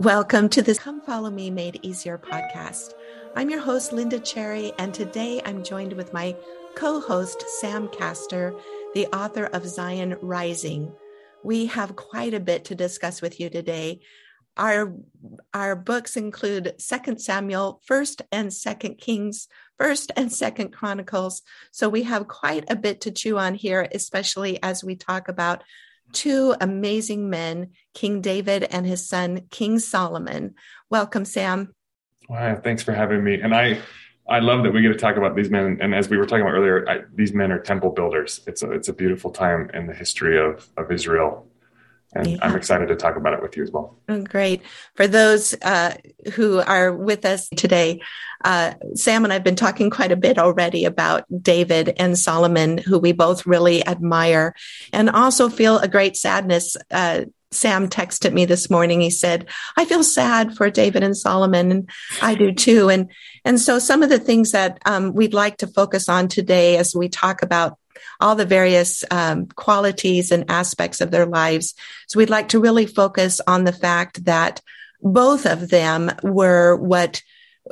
Welcome to this Come Follow Me Made Easier podcast. I'm your host, Linda Cherry, and today I'm joined with my co host, Sam Castor, the author of Zion Rising. We have quite a bit to discuss with you today. Our, our books include Second Samuel, First and Second Kings, First and Second Chronicles. So we have quite a bit to chew on here, especially as we talk about two amazing men, King David and his son, King Solomon. Welcome, Sam. Wow, thanks for having me. And I, I love that we get to talk about these men. And as we were talking about earlier, I, these men are temple builders. It's a, it's a beautiful time in the history of, of Israel and yeah. I'm excited to talk about it with you as well. Oh, great. For those uh, who are with us today, uh, Sam and I've been talking quite a bit already about David and Solomon, who we both really admire and also feel a great sadness. Uh, Sam texted me this morning. He said, I feel sad for David and Solomon, and I do too. And, and so some of the things that um, we'd like to focus on today as we talk about all the various um, qualities and aspects of their lives. So we'd like to really focus on the fact that both of them were what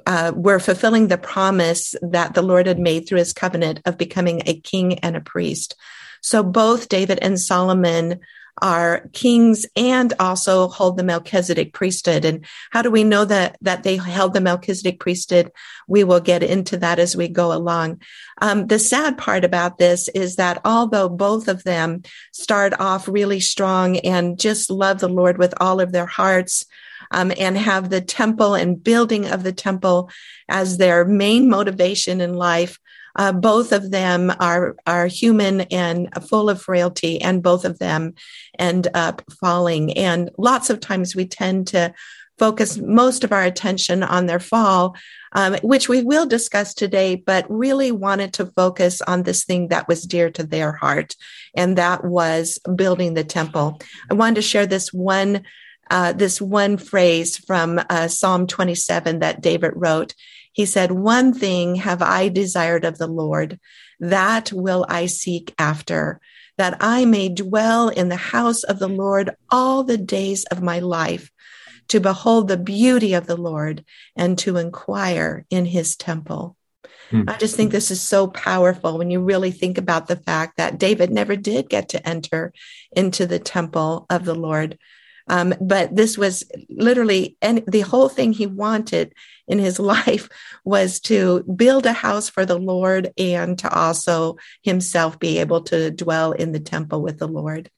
uh, were fulfilling the promise that the Lord had made through his covenant of becoming a king and a priest. So both David and Solomon are kings and also hold the Melchizedek priesthood. And how do we know that, that they held the Melchizedek priesthood? We will get into that as we go along. Um, the sad part about this is that although both of them start off really strong and just love the Lord with all of their hearts, um, and have the temple and building of the temple as their main motivation in life. Uh, both of them are are human and full of frailty, and both of them end up falling. And lots of times we tend to focus most of our attention on their fall, um, which we will discuss today, but really wanted to focus on this thing that was dear to their heart, and that was building the temple. I wanted to share this one. Uh, this one phrase from uh, Psalm 27 that David wrote. He said, One thing have I desired of the Lord, that will I seek after, that I may dwell in the house of the Lord all the days of my life, to behold the beauty of the Lord and to inquire in his temple. Hmm. I just think this is so powerful when you really think about the fact that David never did get to enter into the temple of the Lord. Um, but this was literally, and the whole thing he wanted in his life was to build a house for the Lord and to also himself be able to dwell in the temple with the Lord.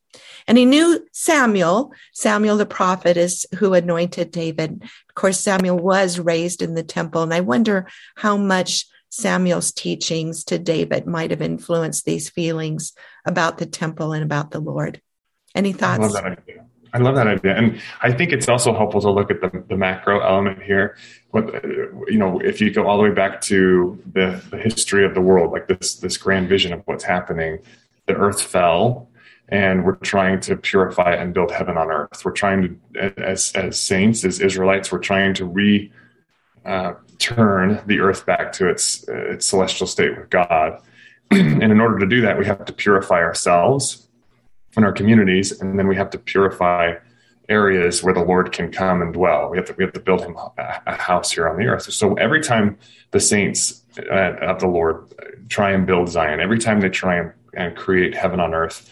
And he knew Samuel. Samuel the prophet is who anointed David. Of course, Samuel was raised in the temple. And I wonder how much Samuel's teachings to David might have influenced these feelings about the temple and about the Lord. Any thoughts? I love that idea, and I think it's also helpful to look at the, the macro element here. What you know, if you go all the way back to the, the history of the world, like this this grand vision of what's happening, the earth fell, and we're trying to purify and build heaven on earth. We're trying to, as as saints, as Israelites, we're trying to re uh, turn the earth back to its its celestial state with God. and in order to do that, we have to purify ourselves in our communities, and then we have to purify areas where the Lord can come and dwell. We have to we have to build him a house here on the earth. So every time the saints uh, of the Lord try and build Zion, every time they try and, and create heaven on earth,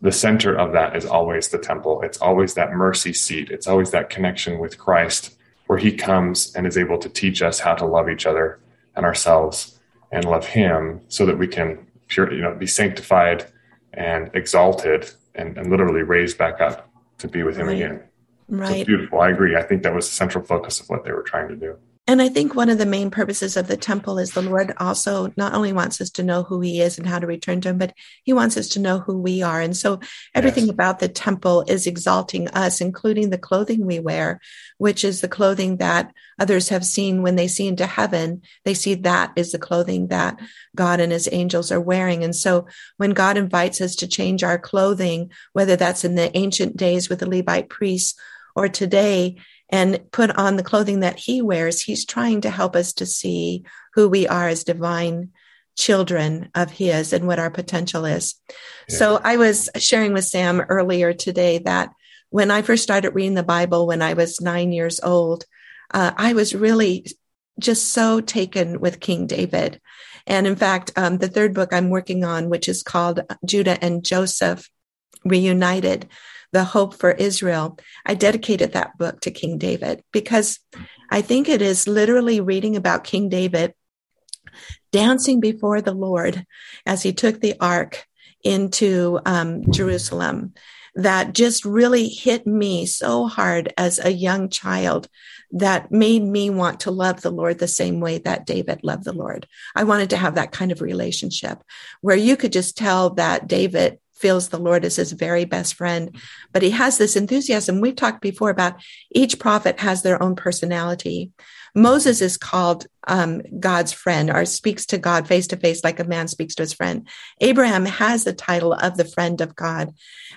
the center of that is always the temple. It's always that mercy seat. It's always that connection with Christ where he comes and is able to teach us how to love each other and ourselves and love him so that we can pure, you know, be sanctified and exalted and, and literally raised back up to be with him right. again. Right. So beautiful. I agree. I think that was the central focus of what they were trying to do. And I think one of the main purposes of the temple is the Lord also not only wants us to know who he is and how to return to him, but he wants us to know who we are. And so everything yes. about the temple is exalting us, including the clothing we wear, which is the clothing that others have seen when they see into heaven. They see that is the clothing that God and his angels are wearing. And so when God invites us to change our clothing, whether that's in the ancient days with the Levite priests or today, and put on the clothing that he wears, he's trying to help us to see who we are as divine children of his and what our potential is. Yeah. So I was sharing with Sam earlier today that when I first started reading the Bible when I was nine years old, uh, I was really just so taken with King David. And in fact, um, the third book I'm working on, which is called Judah and Joseph Reunited, The Hope for Israel, I dedicated that book to King David because I think it is literally reading about King David dancing before the Lord as he took the ark into um, Jerusalem that just really hit me so hard as a young child that made me want to love the Lord the same way that David loved the Lord. I wanted to have that kind of relationship where you could just tell that David feels the Lord is his very best friend, but he has this enthusiasm. We've talked before about each prophet has their own personality. Moses is called um, God's friend or speaks to God face to face like a man speaks to his friend. Abraham has the title of the friend of God.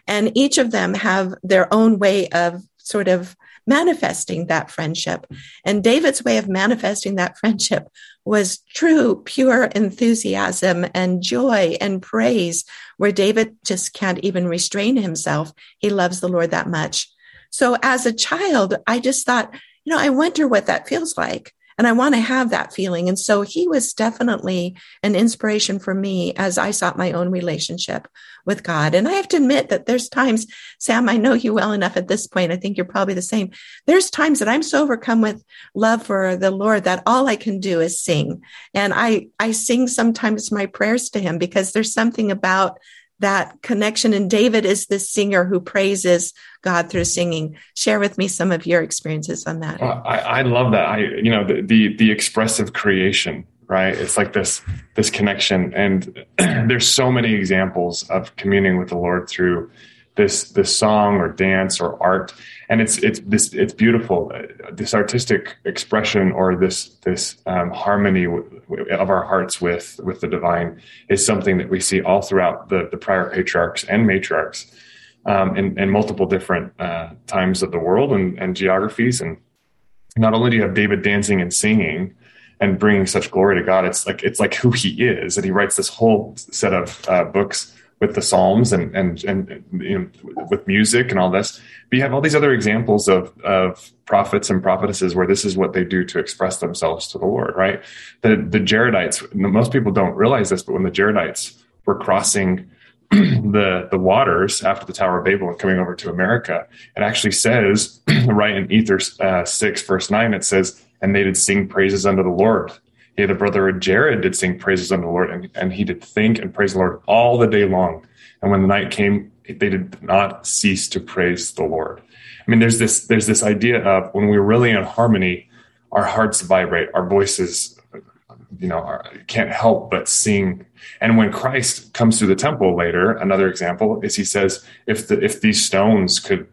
And each of them have their own way of sort of manifesting that friendship. And David's way of manifesting that friendship was true, pure enthusiasm and joy and praise, where David just can't even restrain himself. He loves the Lord that much. So as a child, I just thought, you know, I wonder what that feels like. And I want to have that feeling. And so he was definitely an inspiration for me as I sought my own relationship with God. And I have to admit that there's times, Sam, I know you well enough at this point. I think you're probably the same. There's times that I'm so overcome with love for the Lord that all I can do is sing. And I, I sing sometimes my prayers to him because there's something about that connection. And David is this singer who praises God through singing. Share with me some of your experiences on that. I, I, love that. I, you know, the, the, the expressive creation, right? It's like this, this connection. And there's so many examples of communing with the Lord through this, this song or dance or art and it's it's this it's beautiful. Uh, this artistic expression or this this um, harmony w- of our hearts with with the divine is something that we see all throughout the the prior patriarchs and matriarchs um, in, in multiple different uh, times of the world and, and geographies. And not only do you have David dancing and singing and bringing such glory to God it's like it's like who he is. And he writes this whole set of uh, books with the Psalms and and and you know, with music and all this. But you have all these other examples of of prophets and prophetesses where this is what they do to express themselves to the Lord, right? The the Jaredites. Most people don't realize this, but when the Jaredites were crossing the the waters after the Tower of Babel and coming over to America, it actually says right in Ether uh, six verse nine, it says, "And they did sing praises unto the Lord." Yea, the brother Jared did sing praises unto the Lord, and, and he did think and praise the Lord all the day long. And when the night came, they did not cease to praise the Lord. I mean, there's this there's this idea of when we're really in harmony, our hearts vibrate, our voices, you know, are, can't help but sing. And when Christ comes through the temple later, another example is he says, if the if these stones could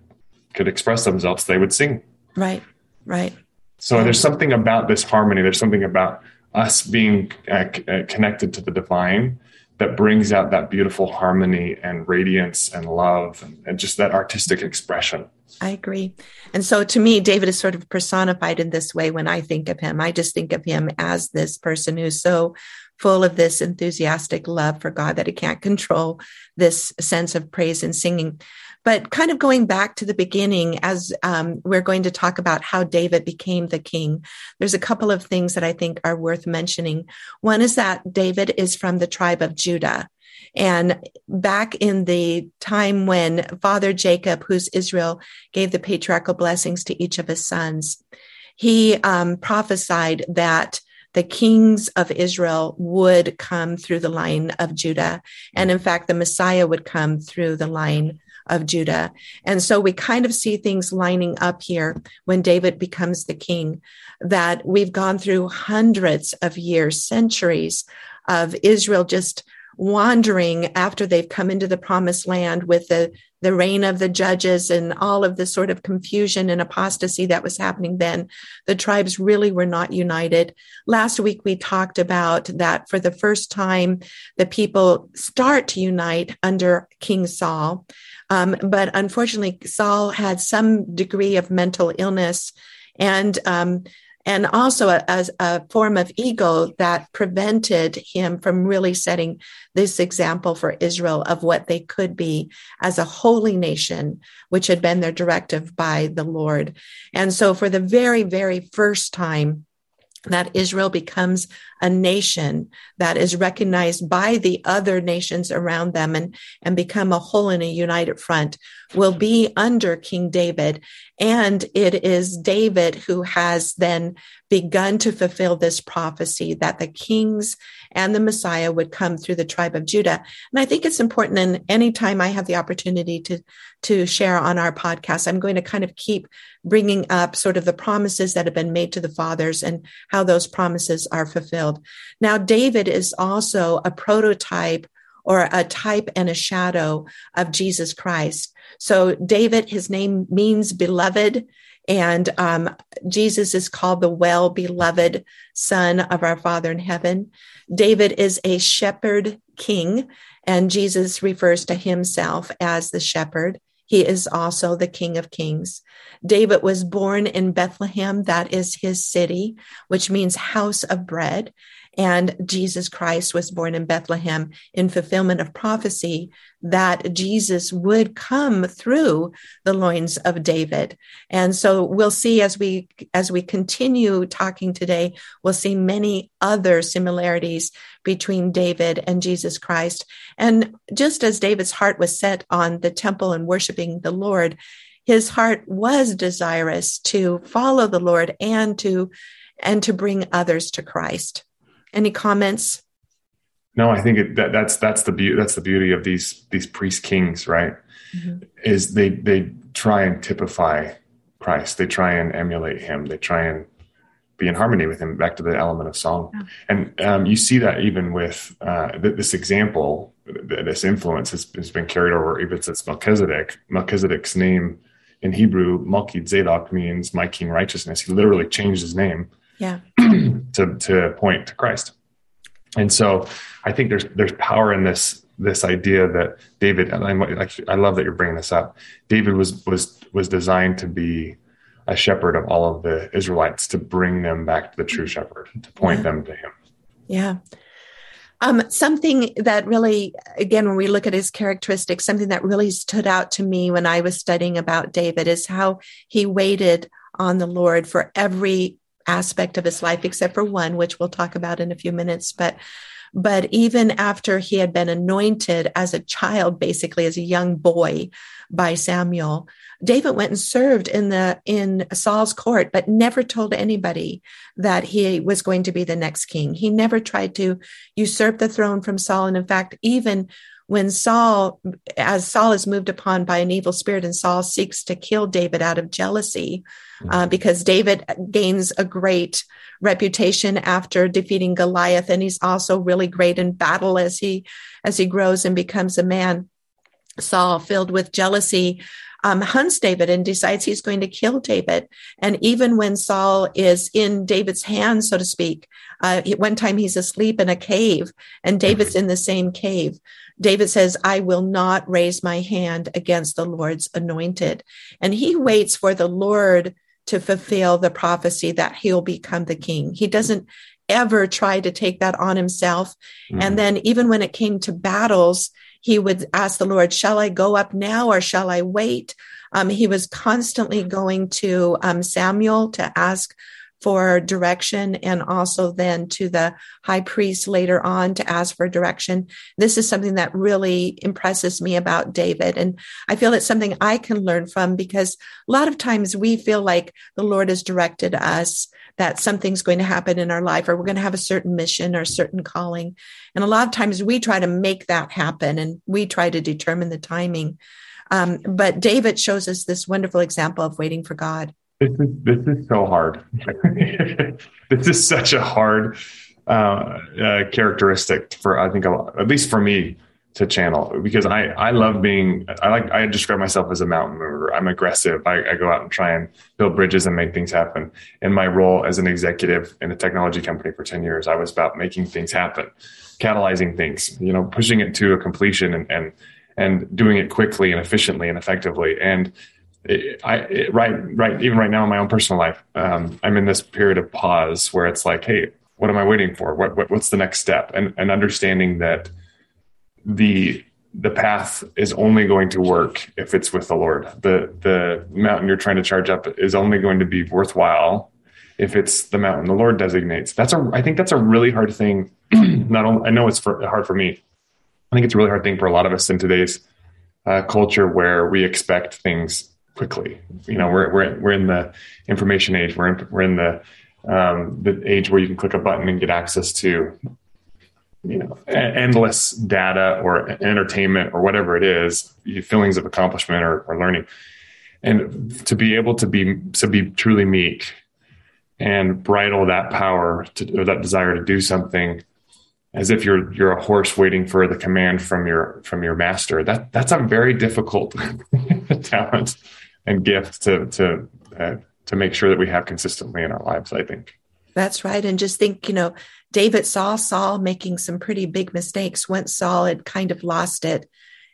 could express themselves, they would sing. Right, right. So there's something about this harmony. There's something about us being uh, uh, connected to the divine that brings out that beautiful harmony and radiance and love and, and, just that artistic expression. I agree. And so to me, David is sort of personified in this way when I think of him. I just think of him as this person who's so full of this enthusiastic love for God that he can't control this sense of praise and singing. But kind of going back to the beginning, as um, we're going to talk about how David became the king, there's a couple of things that I think are worth mentioning. One is that David is from the tribe of Judah. And back in the time when Father Jacob, who's Israel, gave the patriarchal blessings to each of his sons, he um, prophesied that the kings of Israel would come through the line of Judah. And in fact, the Messiah would come through the line of Judah. And so we kind of see things lining up here when David becomes the king, that we've gone through hundreds of years, centuries of Israel just wandering after they've come into the promised land with the, the reign of the judges and all of the sort of confusion and apostasy that was happening then. The tribes really were not united. Last week, we talked about that for the first time, the people start to unite under King Saul. Um, but unfortunately, Saul had some degree of mental illness and um, and also as a, a, form of ego that prevented him from really setting this example for Israel of what they could be as a holy nation, which had been their directive by the Lord. And so, for the very, very first time, that Israel becomes a nation that is recognized by the other nations around them and, and become a whole in a united front will be under King David. And it is David who has then begun to fulfill this prophecy that the kings and the Messiah would come through the tribe of Judah. And I think it's important. And anytime I have the opportunity to, to share on our podcast, I'm going to kind of keep bringing up sort of the promises that have been made to the fathers and how those promises are fulfilled. Now, David is also a prototype or a type and a shadow of Jesus Christ. So David, his name means beloved. And um, Jesus is called the well beloved son of our father in heaven. David is a shepherd king and Jesus refers to himself as the shepherd. He is also the King of Kings. David was born in Bethlehem. That is his city, which means house of bread. And Jesus Christ was born in Bethlehem in fulfillment of prophecy that Jesus would come through the loins of David. And so we'll see as we, as we continue talking today, we'll see many other similarities between David and Jesus Christ. And just as David's heart was set on the temple and worshiping the Lord, his heart was desirous to follow the Lord and to, and to bring others to Christ. Any comments? No, I think it, that that's that's the beauty that's the beauty of these these priest kings, right? Mm-hmm. Is they they try and typify Christ. They try and emulate him. They try and be in harmony with him. Back to the element of song, yeah. and um, you see that even with uh, this example, this influence has, has, been carried over even since Melchizedek. Melchizedek's name in Hebrew, Malki Zadok means my king righteousness. He literally changed his name yeah to to point to Christ. And so I think there's there's power in this this idea that David and I, I love that you're bringing this up. David was was was designed to be a shepherd of all of the Israelites to bring them back to the true shepherd, to point yeah. them to him. Yeah. Um, something that really, again, when we look at his characteristics, something that really stood out to me when I was studying about David is how he waited on the Lord for every aspect of his life, except for one, which we'll talk about in a few minutes. But but even after he had been anointed as a child, basically as a young boy by Samuel, David went and served in the in Saul's court, but never told anybody that he was going to be the next king. He never tried to usurp the throne from Saul. And in fact, even when Saul, as Saul is moved upon by an evil spirit, and Saul seeks to kill David out of jealousy, uh, mm-hmm. because David gains a great reputation after defeating Goliath, and he's also really great in battle as he as he grows and becomes a man. Saul, filled with jealousy, um, hunts David and decides he's going to kill David. And even when Saul is in David's hands, so to speak, uh, one time he's asleep in a cave and David's mm-hmm. in the same cave. David says, I will not raise my hand against the Lord's anointed. And he waits for the Lord to fulfill the prophecy that he'll become the king. He doesn't ever try to take that on himself. Mm-hmm. And then even when it came to battles, he would ask the Lord, shall I go up now or shall I wait? Um, he was constantly going to um, Samuel to ask for direction and also then to the high priest later on to ask for direction. This is something that really impresses me about David. And I feel it's something I can learn from because a lot of times we feel like the Lord has directed us that something's going to happen in our life or we're going to have a certain mission or a certain calling. And a lot of times we try to make that happen and we try to determine the timing. Um, but David shows us this wonderful example of waiting for God. This is this is so hard. this is such a hard uh, uh, characteristic for I think at least for me to channel because I I love being I like I describe myself as a mountain mover. I'm aggressive. I, I go out and try and build bridges and make things happen. In my role as an executive in a technology company for ten years, I was about making things happen, catalyzing things, you know, pushing it to a completion and and and doing it quickly and efficiently and effectively and I right right even right now in my own personal life, um, I'm in this period of pause where it's like, hey, what am I waiting for? What, what what's the next step? And and understanding that the the path is only going to work if it's with the Lord. The the mountain you're trying to charge up is only going to be worthwhile if it's the mountain the Lord designates. That's a I think that's a really hard thing. Not only I know it's for, hard for me. I think it's a really hard thing for a lot of us in today's uh, culture where we expect things quickly. You know, we're we're we're in the information age. We're in, we're in the um, the age where you can click a button and get access to you know endless data or entertainment or whatever it is feelings of accomplishment or, or learning and to be able to be to be truly meek and bridle that power to, or that desire to do something as if you're you're a horse waiting for the command from your from your master that that's a very difficult talent and gift to to uh, to make sure that we have consistently in our lives i think that's right and just think you know David saw Saul making some pretty big mistakes once Saul had kind of lost it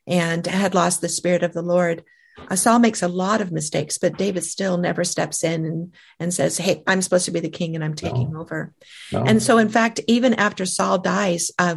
and had lost the spirit of the Lord. Uh, Saul makes a lot of mistakes, but David still never steps in and, and says, Hey, I'm supposed to be the king and I'm taking no. over. No. And so, in fact, even after Saul dies, uh,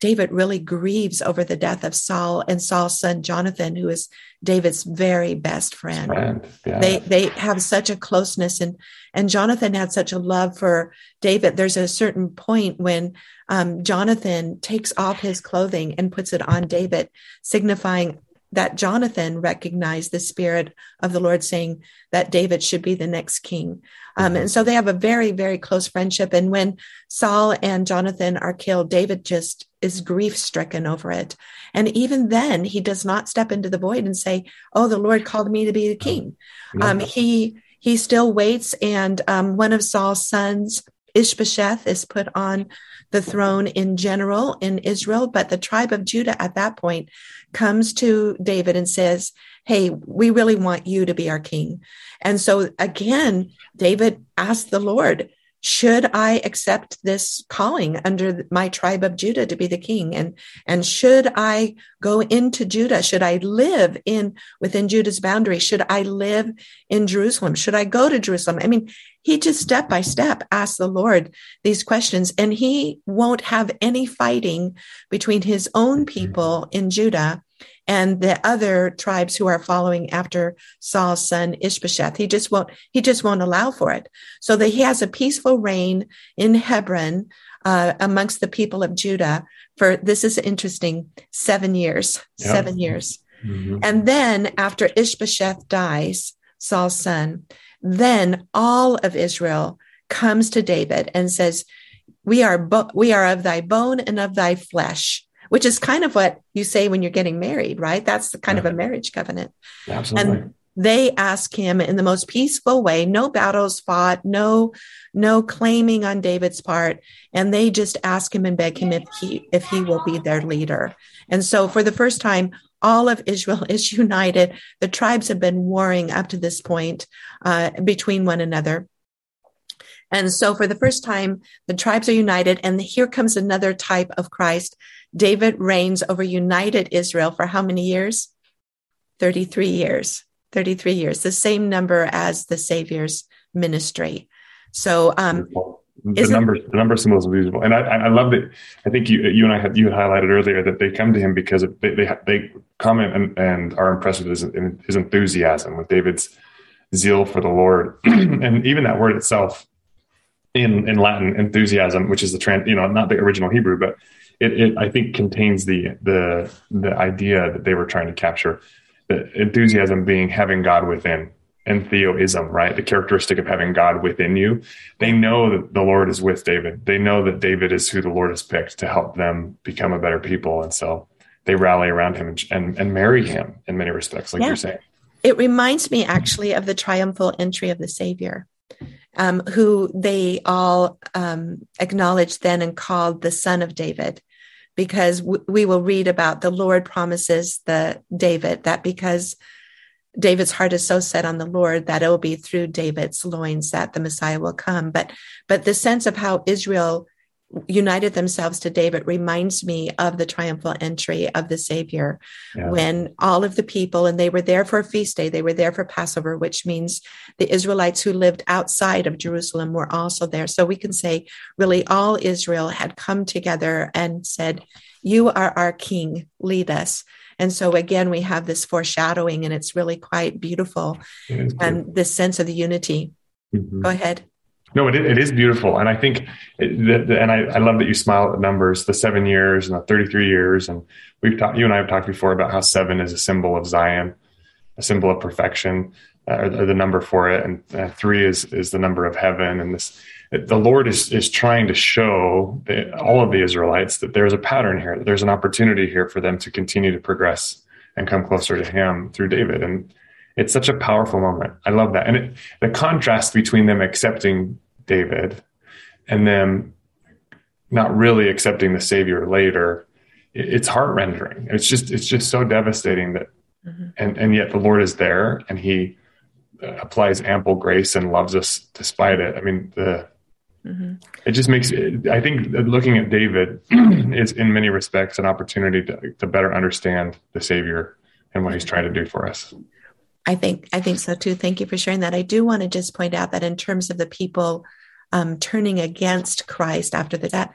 David really grieves over the death of Saul and Saul's son Jonathan, who is David's very best friend. friend. Yeah. They they have such a closeness, and and Jonathan had such a love for David. There's a certain point when um, Jonathan takes off his clothing and puts it on David, signifying that Jonathan recognized the spirit of the Lord saying that David should be the next king. Um, and so they have a very, very close friendship. And when Saul and Jonathan are killed, David just is grief stricken over it. And even then, he does not step into the void and say, Oh, the Lord called me to be the king. Um, he, he still waits. And um, one of Saul's sons, Ishbosheth, is put on the throne in general in Israel, but the tribe of Judah at that point comes to David and says, Hey, we really want you to be our king. And so again, David asked the Lord, should I accept this calling under my tribe of Judah to be the king? And, and should I go into Judah? Should I live in within Judah's boundary? Should I live in Jerusalem? Should I go to Jerusalem? I mean, he just step by step asks the Lord these questions, and he won't have any fighting between his own people in Judah and the other tribes who are following after Saul's son Ishbosheth. He just won't, he just won't allow for it. So that he has a peaceful reign in Hebron uh, amongst the people of Judah for this is interesting seven years, yep. seven years. Mm-hmm. And then after Ishbosheth dies, Saul's son, then all of Israel comes to David and says, "We are bo- we are of thy bone and of thy flesh." Which is kind of what you say when you're getting married, right? That's the kind yeah. of a marriage covenant. Absolutely. And they ask him in the most peaceful way, no battles fought, no, no claiming on David's part. And they just ask him and beg him if he, if he will be their leader. And so for the first time, all of Israel is united. The tribes have been warring up to this point uh, between one another. And so for the first time, the tribes are united. And here comes another type of Christ. David reigns over united Israel for how many years? 33 years. 33 years, the same number as the Savior's ministry. So, um, the numbers, the number symbols are visible, and I, I love that. I think you, you and I had you had highlighted earlier that they come to him because they they, they comment and, and are impressed with his, his enthusiasm, with David's zeal for the Lord, and even that word itself in in Latin enthusiasm, which is the trans, you know, not the original Hebrew, but it, it I think contains the the the idea that they were trying to capture. The enthusiasm being having God within, and theoism, right? The characteristic of having God within you. They know that the Lord is with David. They know that David is who the Lord has picked to help them become a better people, and so they rally around him and and, and marry him in many respects, like yeah. you're saying. It reminds me actually of the triumphal entry of the Savior um, who they all um, acknowledged then and called the Son of David, because we will read about the Lord promises the David that because David's heart is so set on the Lord that it will be through David's loins that the Messiah will come. But but the sense of how Israel united themselves to David reminds me of the triumphal entry of the Savior yeah. when all of the people, and they were there for a feast day, they were there for Passover, which means the Israelites who lived outside of Jerusalem were also there. So we can say, really, all Israel had come together and said, You are our king, lead us. And so again, we have this foreshadowing, and it's really quite beautiful. And this sense of the unity. Mm-hmm. Go ahead. No, it, it is beautiful, and I think, it, and I, I, love that you smile at numbers, the seven years and the thirty-three years, and we've talked. You and I have talked before about how seven is a symbol of Zion, a symbol of perfection, uh, or the number for it, and uh, three is is the number of heaven. And this, the Lord is is trying to show all of the Israelites that there's a pattern here, that there's an opportunity here for them to continue to progress and come closer to Him through David, and it's such a powerful moment. I love that. And it, the contrast between them accepting David and them not really accepting the Savior later, it, it's heart rendering. It's just, it's just so devastating that, mm-hmm. and, and yet the Lord is there and he uh, applies ample grace and loves us despite it. I mean, the, Mm-hmm. It just makes I think looking at David is in many respects an opportunity to, to better understand the Savior and what He's trying to do for us. I think I think so too. Thank you for sharing that. I do want to just point out that in terms of the people um, turning against Christ after the death,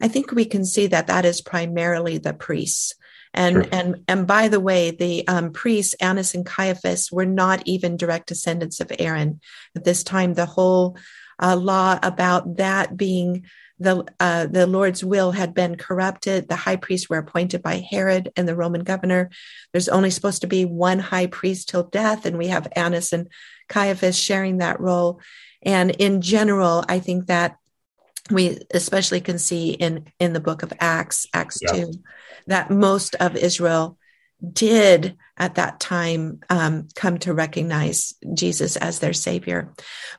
I think we can see that that is primarily the priests. And sure. and and by the way, the um, priests Annas and Caiaphas were not even direct descendants of Aaron at this time. The whole uh, law about that being the uh, the Lord's will had been corrupted. The high priests were appointed by Herod and the Roman governor. There's only supposed to be one high priest till death, and we have Annas and Caiaphas sharing that role. And in general, I think that we especially can see in in the book of Acts, Acts yeah. two, that most of Israel did at that time um, come to recognize Jesus as their savior.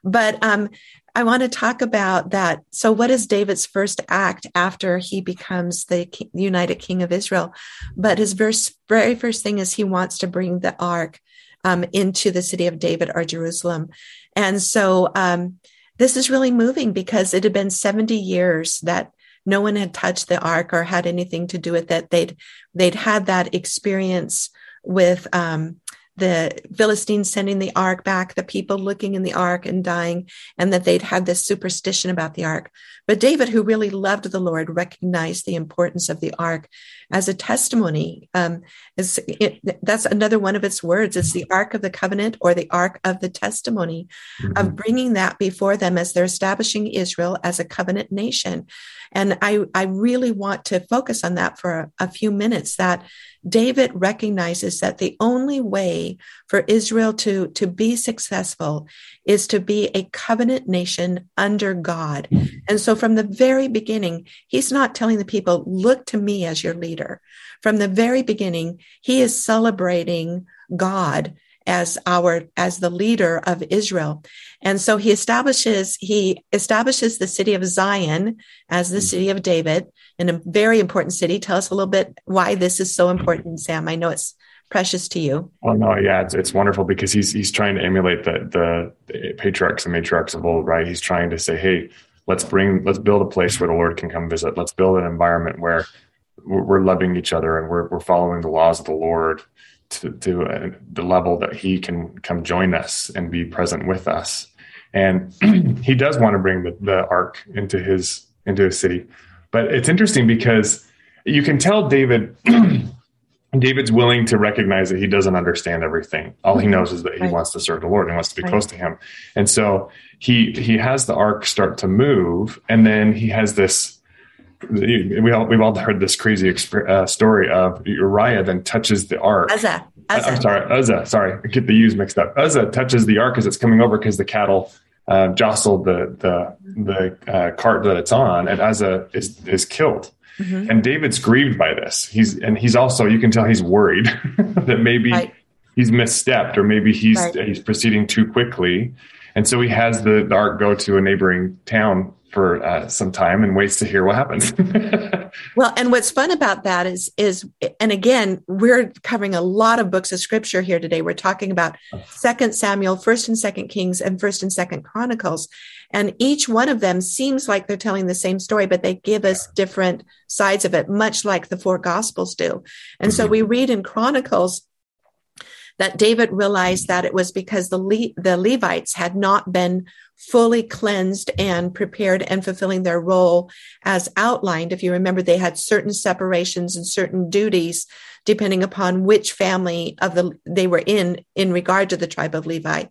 But um, I want to talk about that. So, what is David's first act after he becomes the united king of Israel? But his verse, very first thing is he wants to bring the ark um, into the city of David or Jerusalem. And so, um, this is really moving because it had been 70 years that no one had touched the ark or had anything to do with it. They'd they'd had that experience with um, the Philistines sending the ark back, the people looking in the ark and dying, and that they'd had this superstition about the ark. But David, who really loved the Lord, recognized the importance of the ark as a testimony. Um, is it, that's another one of its words. It's the ark of the covenant or the ark of the testimony mm-hmm. of bringing that before them as they're establishing Israel as a covenant nation. And I, I really want to focus on that for a, a few minutes that David recognizes that the only way for Israel to, to be successful is to be a covenant nation under God. And so from the very beginning, he's not telling the people, look to me as your leader. From the very beginning, he is celebrating God as our as the leader of Israel. And so he establishes he establishes the city of Zion as the mm-hmm. city of David in a very important city. Tell us a little bit why this is so important, Sam. I know it's precious to you. Oh no, yeah, it's, it's wonderful because he's he's trying to emulate the, the, patriarchs and matriarchs of old, right? He's trying to say, hey, let's bring let's build a place where the Lord can come visit. Let's build an environment where we're, we're loving each other and we're we're following the laws of the Lord to, to uh, the level that He can come join us and be present with us. And He does want to bring the, the ark into his into his city but it's interesting because you can tell David David's willing to recognize that he doesn't understand everything. All he knows is that he right. wants to serve the Lord and wants to be right. close to him. And so he he has the ark start to move, and then he has this. We all we've all heard this crazy exp- uh, story of Uriah then touches the ark. Uzzah. Uzzah. I'm sorry, Uzzah. Sorry, I get the U's mixed up. Uzzah touches the ark as it's coming over because the cattle uh, jostled the the the uh, cart that it's on, and Uzzah is is killed. Mm-hmm. And David's grieved by this. He's and he's also you can tell he's worried that maybe right. he's misstepped or maybe he's right. he's proceeding too quickly, and so he has the, the ark go to a neighboring town for uh, some time and waits to hear what happens. well, and what's fun about that is is and again, we're covering a lot of books of scripture here today. We're talking about Second Samuel, First and Second Kings, and First and Second Chronicles, and each one of them seems like they're telling the same story, but they give us different sides of it, much like the four Gospels do. And mm-hmm. so we read in Chronicles that David realized that it was because the Le- the Levites had not been fully cleansed and prepared and fulfilling their role as outlined. If you remember, they had certain separations and certain duties depending upon which family of the they were in in regard to the tribe of Levi.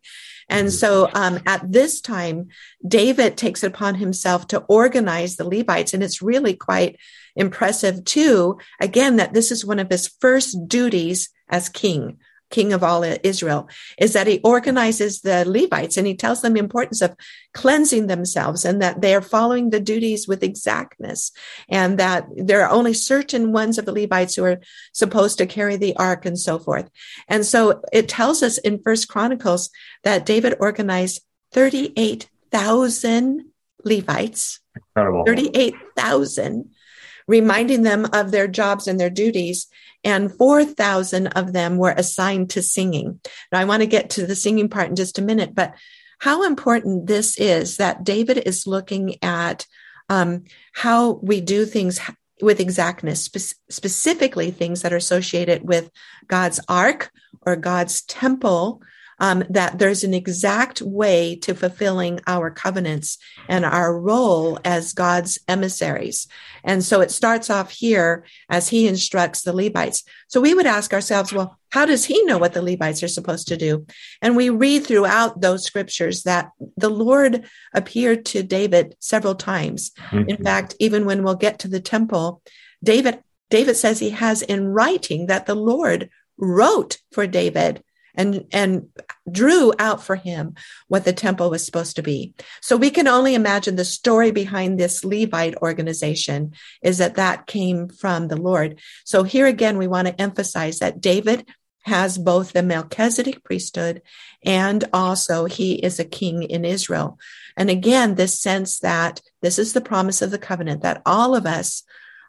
And so um, at this time, David takes it upon himself to organize the Levites. And it's really quite impressive, too, again, that this is one of his first duties as king king of all Israel, is that he organizes the Levites and he tells them the importance of cleansing themselves and that they are following the duties with exactness and that there are only certain ones of the Levites who are supposed to carry the ark and so forth. And so it tells us in First Chronicles that David organized 38,000 Levites. Incredible. 38,000 reminding them of their jobs and their duties. And 4,000 of them were assigned to singing. Now, I want to get to the singing part in just a minute, but how important this is that David is looking at um, how we do things with exactness, spe- specifically things that are associated with God's ark or God's temple um, that there's an exact way to fulfilling our covenants and our role as God's emissaries. And so it starts off here as he instructs the Levites. So we would ask ourselves, well, how does he know what the Levites are supposed to do? And we read throughout those scriptures that the Lord appeared to David several times. Mm-hmm. In fact, even when we'll get to the temple, David David says he has in writing that the Lord wrote for David and and drew out for him what the temple was supposed to be. So we can only imagine the story behind this levite organization is that that came from the lord. So here again we want to emphasize that david has both the melchizedek priesthood and also he is a king in israel. And again this sense that this is the promise of the covenant that all of us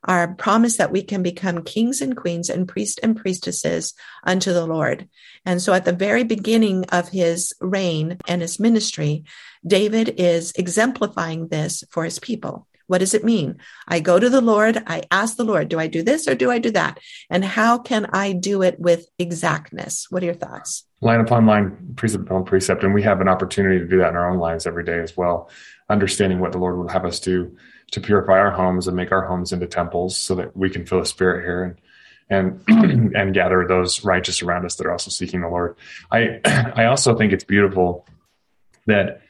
our promise that we can become kings and queens and priests and priestesses unto the Lord. And so at the very beginning of his reign and his ministry, David is exemplifying this for his people. What does it mean? I go to the Lord, I ask the Lord, do I do this or do I do that? And how can I do it with exactness? What are your thoughts? Line upon line, precept upon precept. And we have an opportunity to do that in our own lives every day as well, understanding what the Lord would have us do to purify our homes and make our homes into temples so that we can feel the spirit here and and and gather those righteous around us that are also seeking the Lord. I I also think it's beautiful that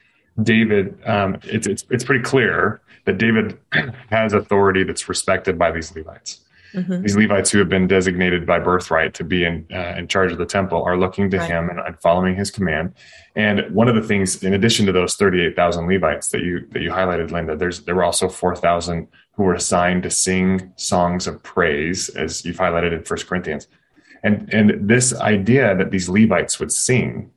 David um, it's it's it's pretty clear that David has authority that's respected by these Levites. Mm-hmm. These Levites who have been designated by birthright to be in uh, in charge of the temple are looking to right. him and, and, following his command. And one of the things, in addition to those thirty eight thousand Levites that you that you highlighted, Linda, there's there were also four thousand who were assigned to sing songs of praise, as you've highlighted in First Corinthians. And and this idea that these Levites would sing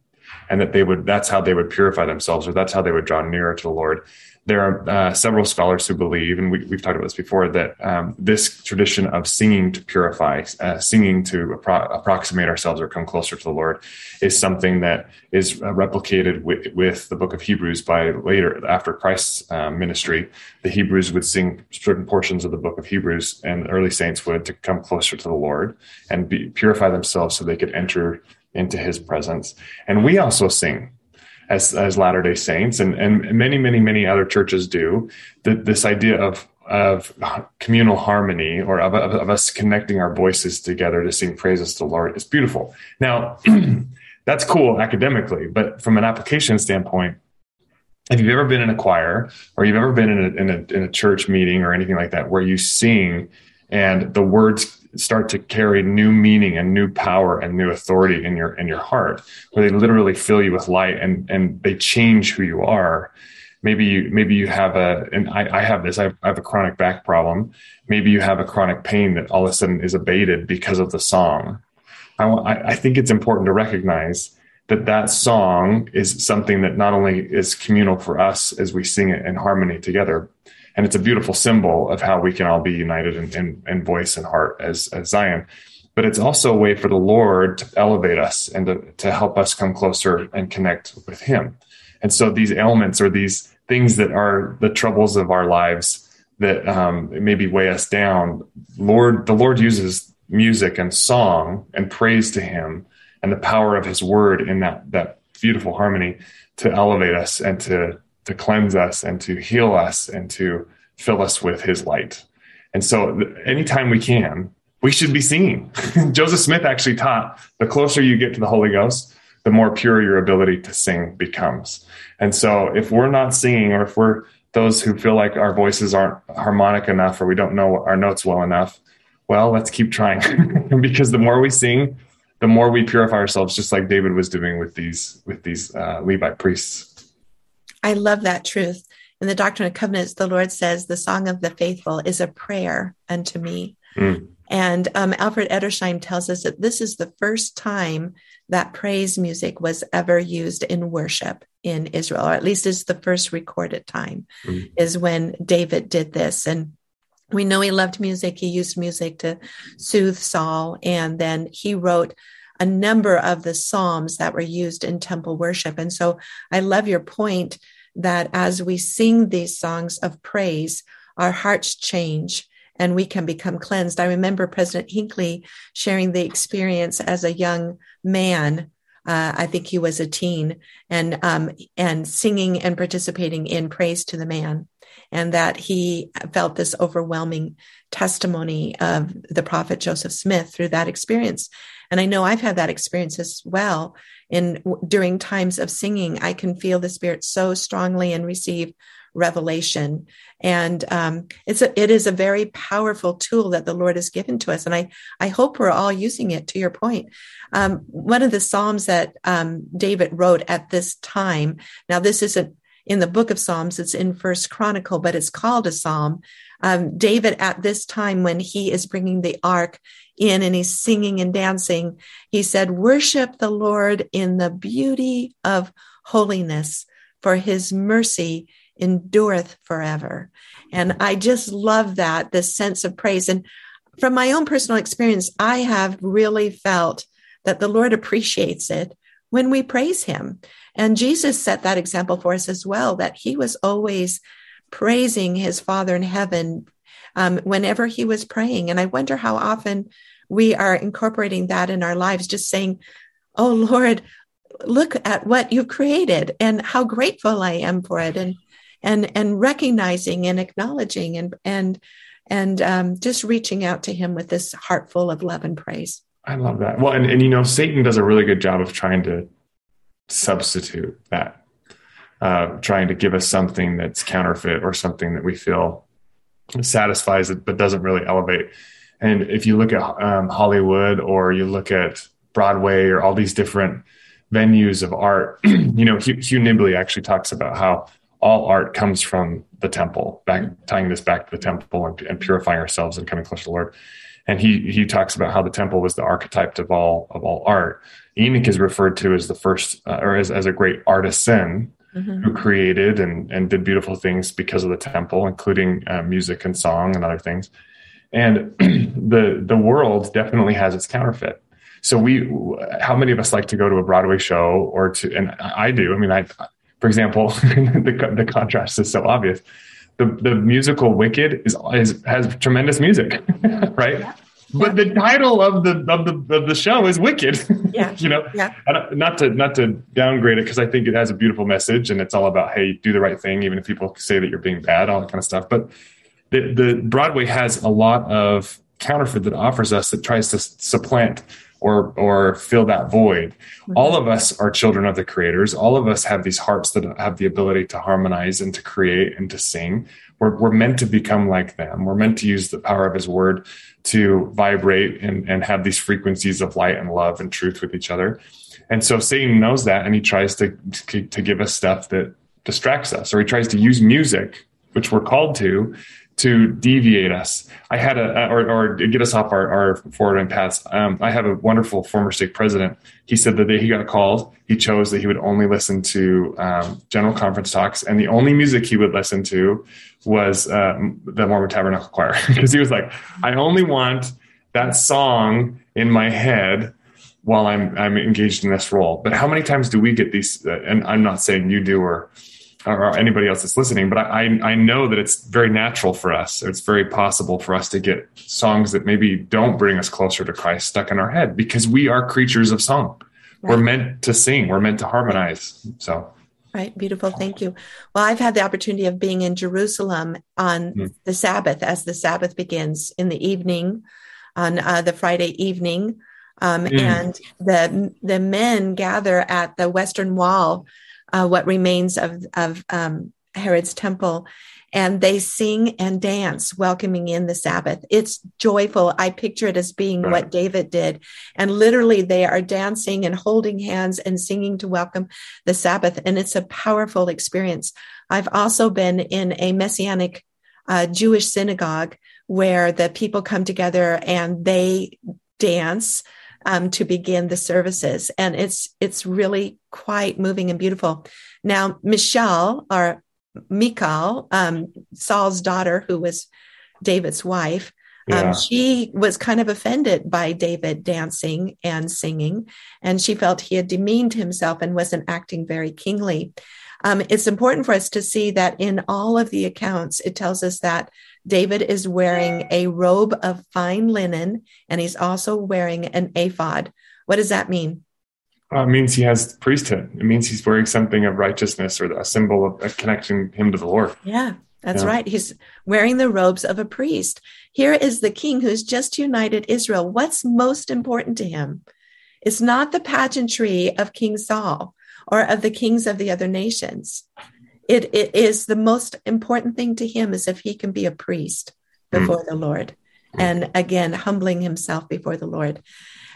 and that they would that's how they would purify themselves or that's how they would draw nearer to the Lord there are uh, several scholars who believe, and we, have talked about this before, that um, this tradition of singing to purify, uh, singing to appro- approximate ourselves or come closer to the Lord, is something that is uh, replicated with, with, the book of Hebrews by later, after Christ's uh, ministry. The Hebrews would sing certain portions of the book of Hebrews, and early saints would to come closer to the Lord and be, purify themselves so they could enter into his presence. And we also sing as as Latter Day Saints, and and many many many other churches do. That this idea of of communal harmony or of, of, of, us connecting our voices together to sing praises to the Lord is beautiful. Now, that's cool academically, but from an application standpoint, if you've ever been in a choir or you've ever been in a, in a, in a church meeting or anything like that, where you sing and the words start to carry new meaning and new power and new authority in your in your heart where they literally fill you with light and and they change who you are. Maybe you maybe you have a and i, I have this I have, I have a chronic back problem. Maybe you have a chronic pain that all of a sudden is abated because of the song. I, want I think it's important to recognize that that song is something that not only is communal for us as we sing it in harmony together, and it's a beautiful symbol of how we can all be united in, in, in voice and heart as, as Zion. But it's also a way for the Lord to elevate us and to, to help us come closer and connect with Him. And so these ailments or these things that are the troubles of our lives that um, maybe weigh us down, Lord, the Lord uses music and song and praise to Him and the power of His Word in that that beautiful harmony to elevate us and to to cleanse us and to heal us and to fill us with his light. And so anytime we can, we should be singing. Joseph Smith actually taught the closer you get to the Holy Ghost, the more pure your ability to sing becomes. And so if we're not singing or if we're those who feel like our voices aren't harmonic enough or we don't know our notes well enough, well, let's keep trying because the more we sing, the more we purify ourselves, just like David was doing with these with these uh, Levite priests. I love that truth. In the Doctrine and Covenants, the Lord says, The song of the faithful is a prayer unto me. Mm. And um, Alfred Edersheim tells us that this is the first time that praise music was ever used in worship in Israel, or at least it's the first recorded time, mm. is when David did this. And we know he loved music. He used music to soothe Saul. And then he wrote a number of the Psalms that were used in temple worship. And so I love your point that as we sing these songs of praise, our hearts change and we can become cleansed. I remember President Hinckley sharing the experience as a young man. Uh, I think he was a teen, and um, and singing and participating in praise to the man, and that he felt this overwhelming testimony of the prophet Joseph Smith through that experience. And I know I've had that experience as well. In during times of singing, I can feel the Spirit so strongly and receive revelation. And um, it's a, it is a very powerful tool that the Lord has given to us, and I I hope we're all using it. To your point, um, one of the psalms that um, David wrote at this time. Now, this isn't in the book of Psalms; it's in First Chronicle, but it's called a psalm. Um, David, at this time when he is bringing the ark in and he's singing and dancing. He said, Worship the Lord in the beauty of holiness, for his mercy endureth forever. And I just love that, this sense of praise. And from my own personal experience, I have really felt that the Lord appreciates it when we praise him. And Jesus set that example for us as well, that he was always praising his Father in heaven um, whenever he was praying. And I wonder how often we are incorporating that in our lives, just saying, Oh Lord, look at what you've created and how grateful I am for it. And, and, and recognizing and acknowledging and, and, and um, just reaching out to him with this heart full of love and praise. I love that. Well, and, and you know, Satan does a really good job of trying to substitute that, uh, trying to give us something that's counterfeit or something that we feel satisfies it but doesn't really elevate. And if you look at um, Hollywood or you look at Broadway or all these different venues of art, you know, Hugh, Hugh Nibley actually talks about how all art comes from the temple, back tying this back to the temple and, and purifying ourselves and coming closer to the Lord. And he he talks about how the temple was the archetype of all of all art. Enoch is referred to as the first, uh, or as, as a great artisan mm-hmm. who created and, and did beautiful things because of the temple, including uh, music and song and other things. And the the world definitely has its counterfeit. So we, how many of us like to go to a Broadway show or to, and I do. I mean, I, for example, the the contrast is so obvious. The the musical Wicked is, is has tremendous music, right? Yeah but the title of the of the of the show is Wicked. Yeah, you know, yeah. Not to not to downgrade it because I think it has a beautiful message and it's all about hey, do the right thing, even if people say that you're being bad, all that kind of stuff. But the, the Broadway has a lot of counterfeit that offers us that tries to supplant or or fill that void. Mm-hmm. All of us are children of the creators. All of us have these hearts that have the ability to harmonize and to create and to sing. We're, we're meant to become like them. We're meant to use the power of his word to vibrate and, and have these frequencies of light and love and truth with each other. And so Satan knows that and he tries to, to, to give us stuff that distracts us, or he tries to use music, which we're called to, to deviate us. I had a, or, or get us off our, our forward paths. Um, I have a wonderful former stake president. He said the day he got called, he chose that he would only listen to um, general conference talks, and the only music he would listen to was uh, the Mormon Tabernacle Choir because he was like, I only want that song in my head while I'm I'm engaged in this role. But how many times do we get these? Uh, and I'm not saying you do or or anybody else that's listening, but I, I know that it's very natural for us. It's very possible for us to get songs that maybe don't bring us closer to Christ stuck in our head because we are creatures of song. Right. We're meant to sing. We're meant to harmonize. So. Right, beautiful. Thank you. Well, I've had the opportunity of being in Jerusalem on mm. the Sabbath as the Sabbath begins in the evening, on uh, the Friday evening, um, mm. and the the men gather at the Western Wall uh, what remains of, of um, Herod's temple. And they sing and dance, welcoming in the Sabbath. It's joyful. I picture it as being right. what David did. And literally, they are dancing and holding hands and singing to welcome the Sabbath. And it's a powerful experience. I've also been in a Messianic uh, Jewish synagogue where the people come together and they dance um, to begin the services, and it's it's really quite moving and beautiful. Now, Michelle or Michal, um, Saul's daughter, who was David's wife, um, yeah. um, she was kind of offended by David dancing and singing, and she felt he had demeaned himself and wasn't acting very kingly. Um, it's important for us to see that in all of the accounts, it tells us that David is wearing a robe of fine linen and he's also wearing an ephod. What does that mean? Uh, it means he has priesthood. It means he's wearing something of righteousness or a symbol of, of connecting him to the Lord. Yeah, that's yeah. right. He's wearing the robes of a priest. Here is the king who's just united Israel. What's most important to him? It's not the pageantry of King Saul or of the kings of the other nations it, it is the most important thing to him is if he can be a priest before mm. the Lord and again humbling himself before the Lord.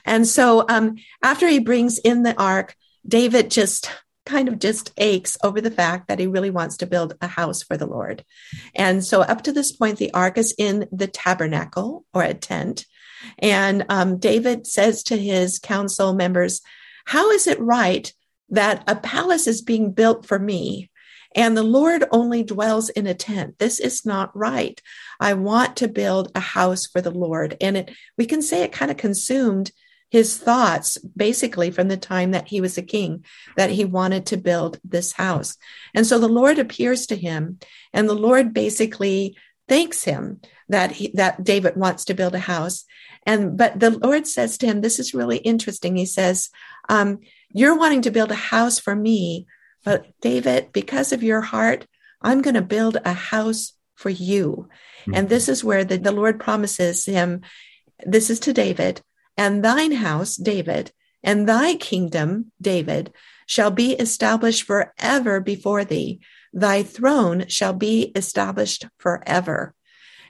And so um, after he brings in the ark, David just kind of just aches over the fact that he really wants to build a house for the Lord. And so up to this point, the ark is in the tabernacle or a tent. And um, David says to his council members, How is it right that a palace is being built for me and the Lord only dwells in a tent. This is not right. I want to build a house for the Lord. And it, we can say it kind of consumed his thoughts basically from the time that he was a king that he wanted to build this house. And so the Lord appears to him and the Lord basically thanks him that he, that David wants to build a house. And but the Lord says to him, this is really interesting. He says, um, "You're wanting to build a house for me, but David, because of your heart, I'm going to build a house for you. Mm-hmm. And this is where the, the Lord promises him, this is to David, and thine house, David, and thy kingdom, David, shall be established forever before thee. Thy throne shall be established forever.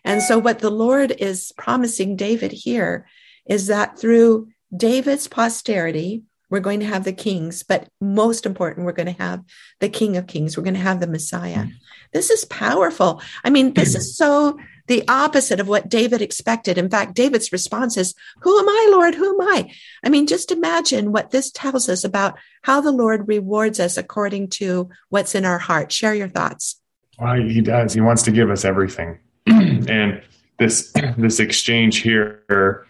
And so, what the Lord is promising David here is that through David's posterity, we're going to have the kings, but most important, we're going to have the King of Kings. We're going to have the Messiah. Mm. This is powerful. I mean, this is so the opposite of what David expected. In fact, David's response is, Who am I, Lord? Who am I? I mean, just imagine what this tells us about how the Lord rewards us according to what's in our heart. Share your thoughts. Well, he does. He wants to give us everything. and this this exchange here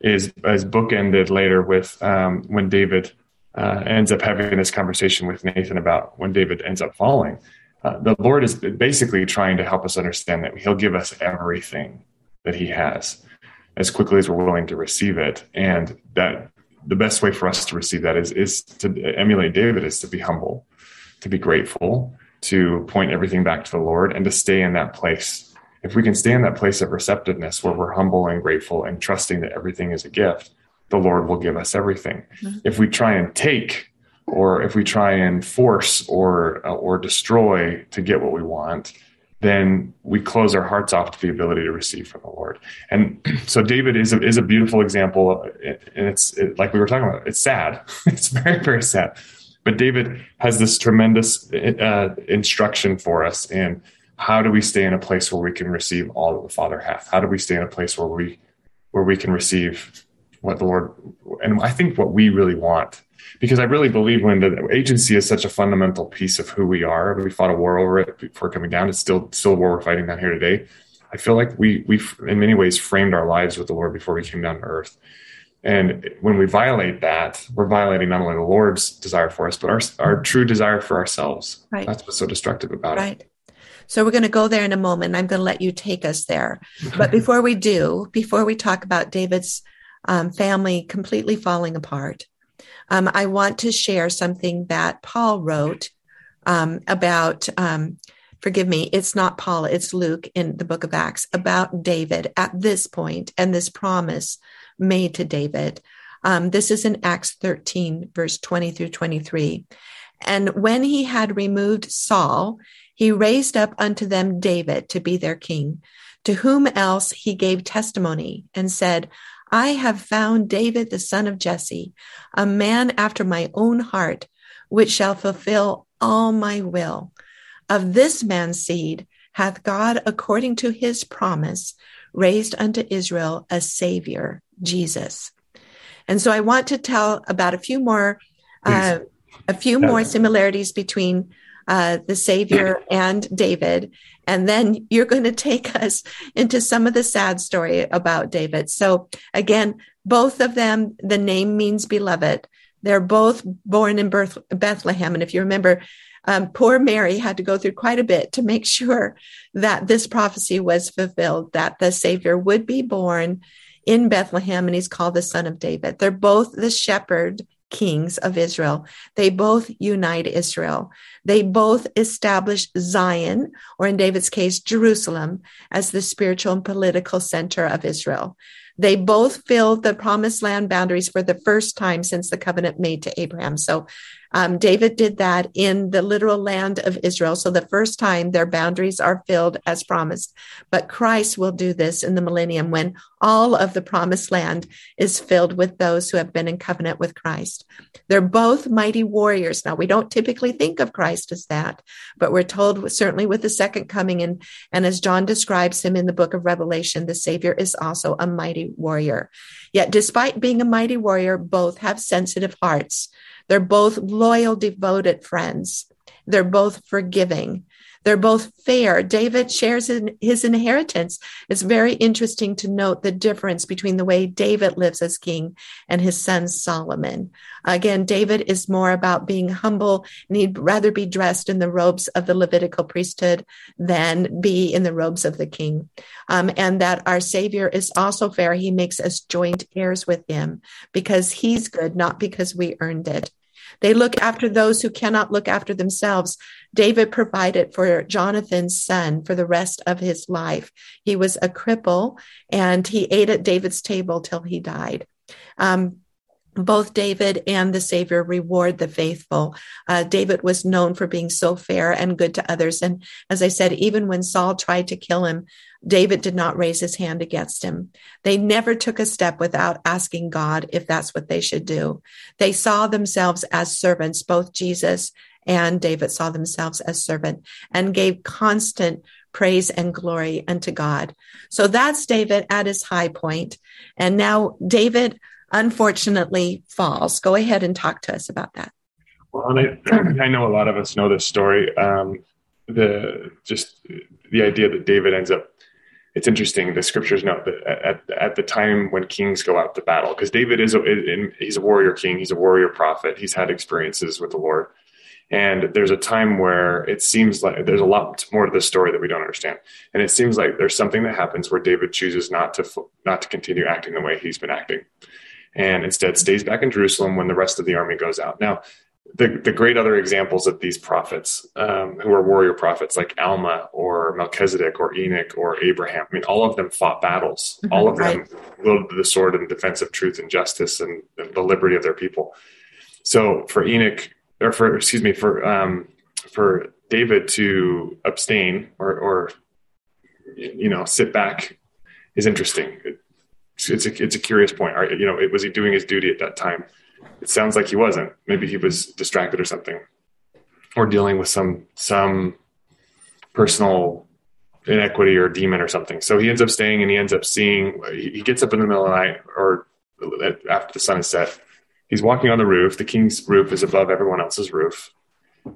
is is bookended later with um, when David uh, ends up having this conversation with Nathan about when David ends up falling. Uh, the Lord is basically trying to help us understand that He'll give us everything that He has as quickly as we're willing to receive it, and that the best way for us to receive that is is to emulate David is to be humble, to be grateful, to point everything back to the Lord, and to stay in that place if we can stay in that place of receptiveness where we're humble and grateful and trusting that everything is a gift, the Lord will give us everything. Mm-hmm. If we try and take, or if we try and force or uh, or destroy to get what we want, then we close our hearts off to the ability to receive from the Lord. And so David is a, is a beautiful example, and it's it, like we were talking about. It's sad. it's very very sad. But David has this tremendous uh, instruction for us, and how do we stay in a place where we can receive all that the Father hath? How do we stay in a place where we where we can receive what the Lord and I think what we really want because I really believe when the agency is such a fundamental piece of who we are. We fought a war over it before coming down. It's still still a war we're fighting down here today. I feel like we we in many ways framed our lives with the Lord before we came down to earth. And when we violate that, we're violating not only the Lord's desire for us, but our our true desire for ourselves. Right. That's what's so destructive about right. it. So we're going to go there in a moment. I'm going to let you take us there. But before we do, before we talk about David's um, family completely falling apart, um, I want to share something that Paul wrote um, about. Um, forgive me, it's not Paul, it's Luke in the book of Acts about David at this point and this promise made to David. Um, this is in Acts 13, verse 20 through 23. And when he had removed Saul, he raised up unto them David to be their king, to whom else he gave testimony and said, I have found David the son of Jesse, a man after my own heart, which shall fulfill all my will. Of this man's seed hath God, according to his promise, raised unto Israel a Savior, Jesus. And so I want to tell about a few more, uh, a few more similarities between uh, the Savior and David. And then you're going to take us into some of the sad story about David. So again, both of them, the name means beloved. They're both born in Bethlehem. And if you remember, um, poor Mary had to go through quite a bit to make sure that this prophecy was fulfilled, that the Savior would be born in Bethlehem, and he's called the Son of David. They're both the shepherd kings of Israel. They both unite Israel. They both establish Zion, or in David's case, Jerusalem, as the spiritual and political center of Israel. They both filled the promised land boundaries for the first time since the covenant made to Abraham. So um, David did that in the literal land of Israel. So the first time their boundaries are filled as promised. But Christ will do this in the millennium when all of the promised land is filled with those who have been in covenant with Christ. They're both mighty warriors. Now, we don't typically think of Christ as that, but we're told certainly with the second coming and, and as John describes him in the book of Revelation, the Savior is also a mighty warrior. Yet, despite being a mighty warrior, both have sensitive hearts. They're both loyal, devoted friends. They're both forgiving. They're both fair. David shares in his inheritance. It's very interesting to note the difference between the way David lives as king and his son Solomon. Again, David is more about being humble and he'd rather be dressed in the robes of the Levitical priesthood than be in the robes of the king. Um, and that our Savior is also fair. He makes us joint heirs with him because he's good, not because we earned it. They look after those who cannot look after themselves. David provided for Jonathan's son for the rest of his life. He was a cripple and he ate at David's table till he died. Um, both David and the Savior reward the faithful. Uh, David was known for being so fair and good to others. And as I said, even when Saul tried to kill him, David did not raise his hand against him. They never took a step without asking God if that's what they should do. They saw themselves as servants, both Jesus and David saw themselves as servant and gave constant praise and glory unto God. So that's David at his high point. And now David unfortunately falls. Go ahead and talk to us about that. Well, I, I know a lot of us know this story. Um, the just the idea that David ends up it's interesting. The scriptures note that at, at the time when kings go out to battle, because David is a, he's a warrior king, he's a warrior prophet, he's had experiences with the Lord, and there's a time where it seems like there's a lot more to the story that we don't understand, and it seems like there's something that happens where David chooses not to not to continue acting the way he's been acting, and instead stays back in Jerusalem when the rest of the army goes out. Now, the, the great other examples of these prophets um, who are warrior prophets like Alma or Melchizedek or Enoch or Abraham. I mean, all of them fought battles. Mm-hmm, all of right. them wielded the sword in defense of truth and justice and the liberty of their people. So for Enoch, or for excuse me, for um, for David to abstain or, or you know sit back is interesting. It's a it's a curious point. You know, was he doing his duty at that time? it sounds like he wasn't. Maybe he was distracted or something, or dealing with some some personal inequity or demon or something. So he ends up staying and he ends up seeing, he gets up in the middle of the night or after the sun is set. He's walking on the roof. The king's roof is above everyone else's roof.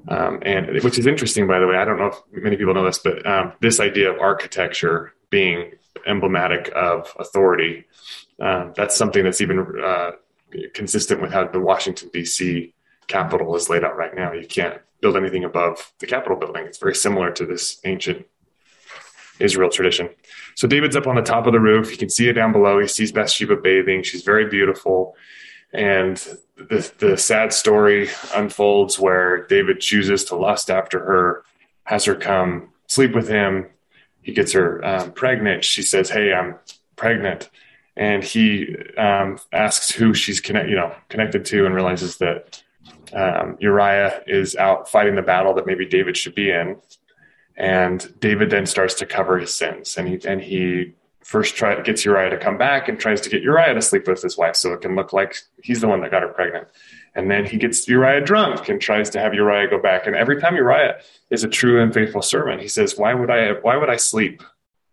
Um, and which is interesting, by the way. I don't know if many people know this, but um, this idea of architecture being emblematic of authority, uh, that's something that's even uh, consistent with how the Washington, D.C. Capitol is laid out right now. You can't build anything above the Capitol building. It's very similar to this ancient Israel tradition. So David's up on the top of the roof. He can see it down below. He sees Bathsheba bathing. She's very beautiful. And the, the sad story unfolds where David chooses to lust after her, has her come sleep with him. He gets her um, pregnant. She says, Hey, I'm pregnant. And he um, asks who she's connect, you know, connected to and realizes that um, Uriah is out fighting the battle that maybe David should be in and David then starts to cover his sins, and he and he first try gets Uriah to come back and tries to get Uriah to sleep with his wife, so it can look like he's the one that got her pregnant. And then he gets Uriah drunk and tries to have Uriah go back. And every time Uriah is a true and faithful servant, he says, "Why would I? Why would I sleep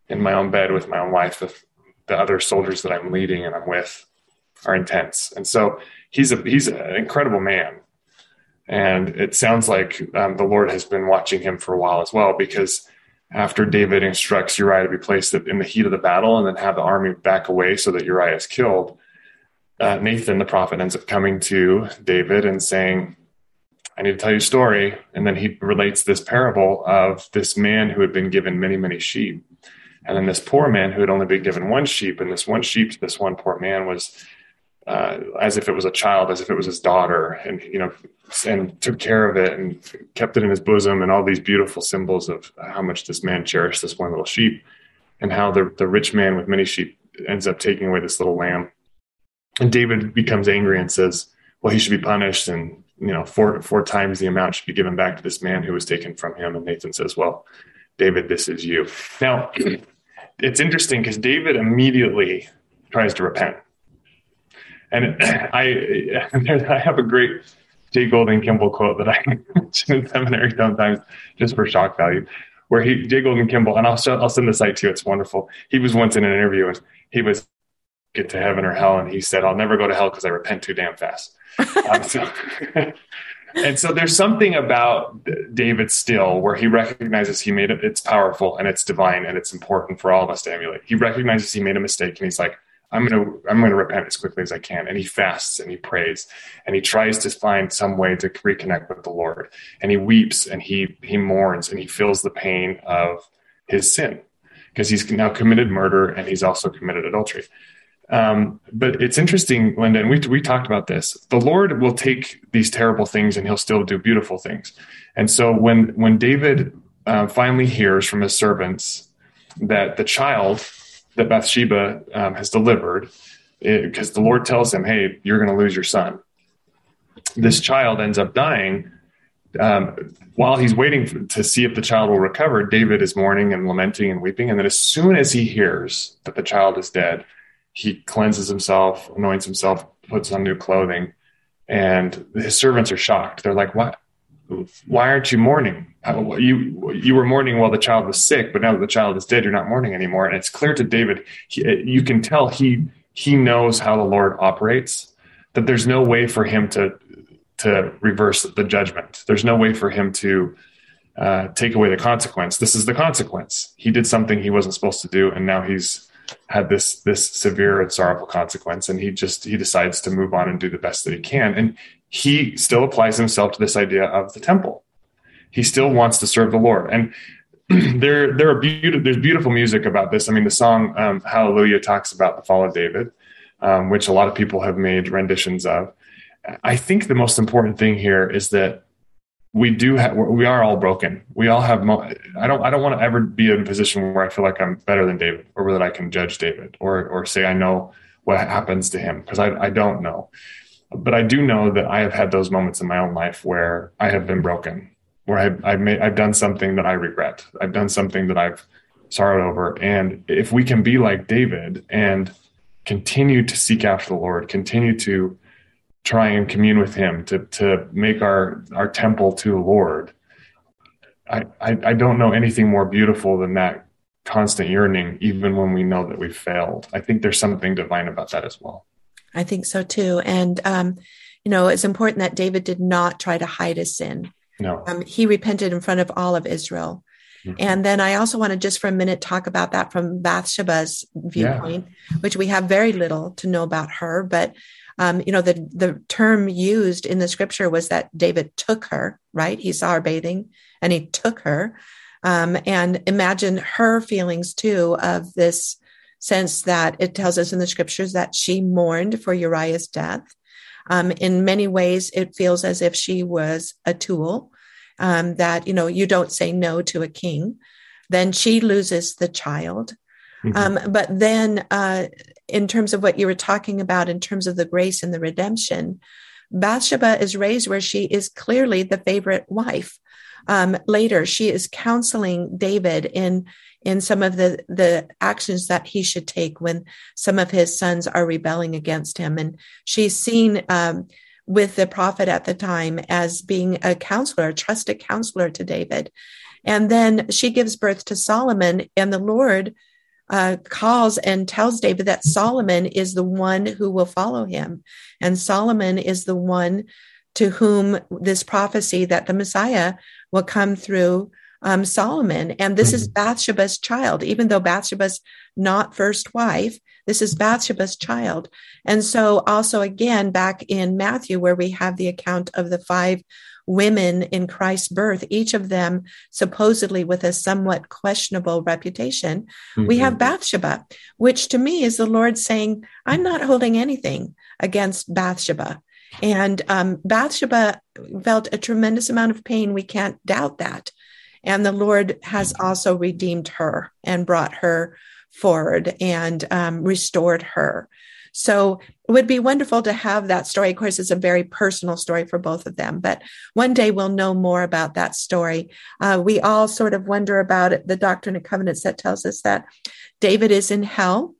in my own bed with my own wife if the other soldiers that I'm leading and I'm with are intense?" And so he's a he's an incredible man and it sounds like um, the Lord has been watching him for a while as well, because after David instructs Uriah to be placed in the heat of the battle and then have the army back away so that Uriah is killed, uh, Nathan, the prophet, ends up coming to David and saying, I need to tell you a story. And then he relates this parable of this man who had been given many, many sheep. And then this poor man who had only been given one sheep, and this one sheep to this one poor man was uh, as if it was a child, as if it was his daughter, and you know, and took care of it and kept it in his bosom, and all these beautiful symbols of how much this man cherished this one little sheep, and how the the rich man with many sheep ends up taking away this little lamb, and David becomes angry and says, "Well, he should be punished, and you know, four four times the amount should be given back to this man who was taken from him." And Nathan says, "Well, David, this is you." Now, it's interesting because David immediately tries to repent and I, I have a great J. Golden Kimball quote that I mention in seminary sometimes just for shock value, where he, J. Golden Kimball, and I'll, show, I'll send the site to you. It's wonderful. He was once in an interview and he was get to heaven or hell. And he said, I'll never go to hell because I repent too damn fast. um, so, and so there's something about David still where he recognizes he made it. It's powerful and it's divine and it's important for all of us to emulate. He recognizes he made a mistake and he's like, I'm to I'm to repent as quickly as I can. And he fasts and he prays and he tries to find some way to reconnect with the Lord. And he weeps and he he mourns and he feels the pain of his sin because he's now committed murder and he's also committed adultery. Um, but it's interesting, Linda, and we we talked about this. The Lord will take these terrible things and He'll still do beautiful things. And so when when David uh, finally hears from his servants that the child that Bathsheba um, has delivered, because the Lord tells him, "Hey, you're going to lose your son." This child ends up dying. Um, while he's waiting to see if the child will recover, David is mourning and lamenting and weeping. And then, as soon as he hears that the child is dead, he cleanses himself, anoints himself, puts on new clothing, and his servants are shocked. They're like, "What? Why aren't you mourning? You you were mourning while the child was sick, but now that the child is dead, you're not mourning anymore. And it's clear to David. He, you can tell he he knows how the Lord operates. That there's no way for him to to reverse the judgment. There's no way for him to uh, take away the consequence. This is the consequence. He did something he wasn't supposed to do, and now he's had this this severe and sorrowful consequence. And he just he decides to move on and do the best that he can. And he still applies himself to this idea of the temple. He still wants to serve the Lord. And there, there are beautiful, there's beautiful music about this. I mean, the song um, Hallelujah talks about the fall of David, um, which a lot of people have made renditions of. I think the most important thing here is that we do have, we are all broken. We all have, mo- I don't, I don't want to ever be in a position where I feel like I'm better than David or that I can judge David or, or say I know what happens to him because I, I don't know but I do know that I have had those moments in my own life where I have been broken, where I've I've, made, I've done something that I regret. I've done something that I've sorrowed over. And if we can be like David and continue to seek after the Lord, continue to try and commune with Him, to to make our our temple to the Lord, I, I, I don't know anything more beautiful than that constant yearning, even when we know that we've failed. I think there's something divine about that as well. I think so too. And, um, you know, it's important that David did not try to hide his sin. No. Um, he repented in front of all of Israel. Mm-hmm. And then I also want to just for a minute talk about that from Bathsheba's viewpoint, yeah. which we have very little to know about her. But, um, you know, the, the term used in the scripture was that David took her, right? He saw her bathing and he took her. Um, and imagine her feelings too of this sense that it tells us in the scriptures that she mourned for Uriah's death. Um, in many ways, it feels as if she was a tool, um, that, you know, you don't say no to a king. Then she loses the child. Mm-hmm. Um, but then, uh, in terms of what you were talking about, in terms of the grace and the redemption, Bathsheba is raised where she is clearly the favorite wife. Um, later, she is counseling David in in some of the the actions that he should take when some of his sons are rebelling against him, and she's seen um, with the prophet at the time as being a counselor, a trusted counselor to David. And then she gives birth to Solomon, and the Lord uh, calls and tells David that Solomon is the one who will follow him. And Solomon is the one to whom this prophecy that the Messiah will come through um, Solomon. And this mm-hmm. is Bathsheba's child, even though Bathsheba's not first wife, this is Bathsheba's child. And so, also again, back in Matthew, where we have the account of the five women in Christ's birth, each of them supposedly with a somewhat questionable reputation, mm-hmm. we have mm-hmm. Bathsheba, which to me is the Lord saying, I'm not holding anything against Bathsheba. And um, Bathsheba felt a tremendous amount of pain. We can't doubt that. And the Lord has also redeemed her and brought her forward and um, restored her. So it would be wonderful to have that story. Of course, it's a very personal story for both of them, but one day we'll know more about that story. Uh, we all sort of wonder about it, the Doctrine and Covenants that tells us that David is in hell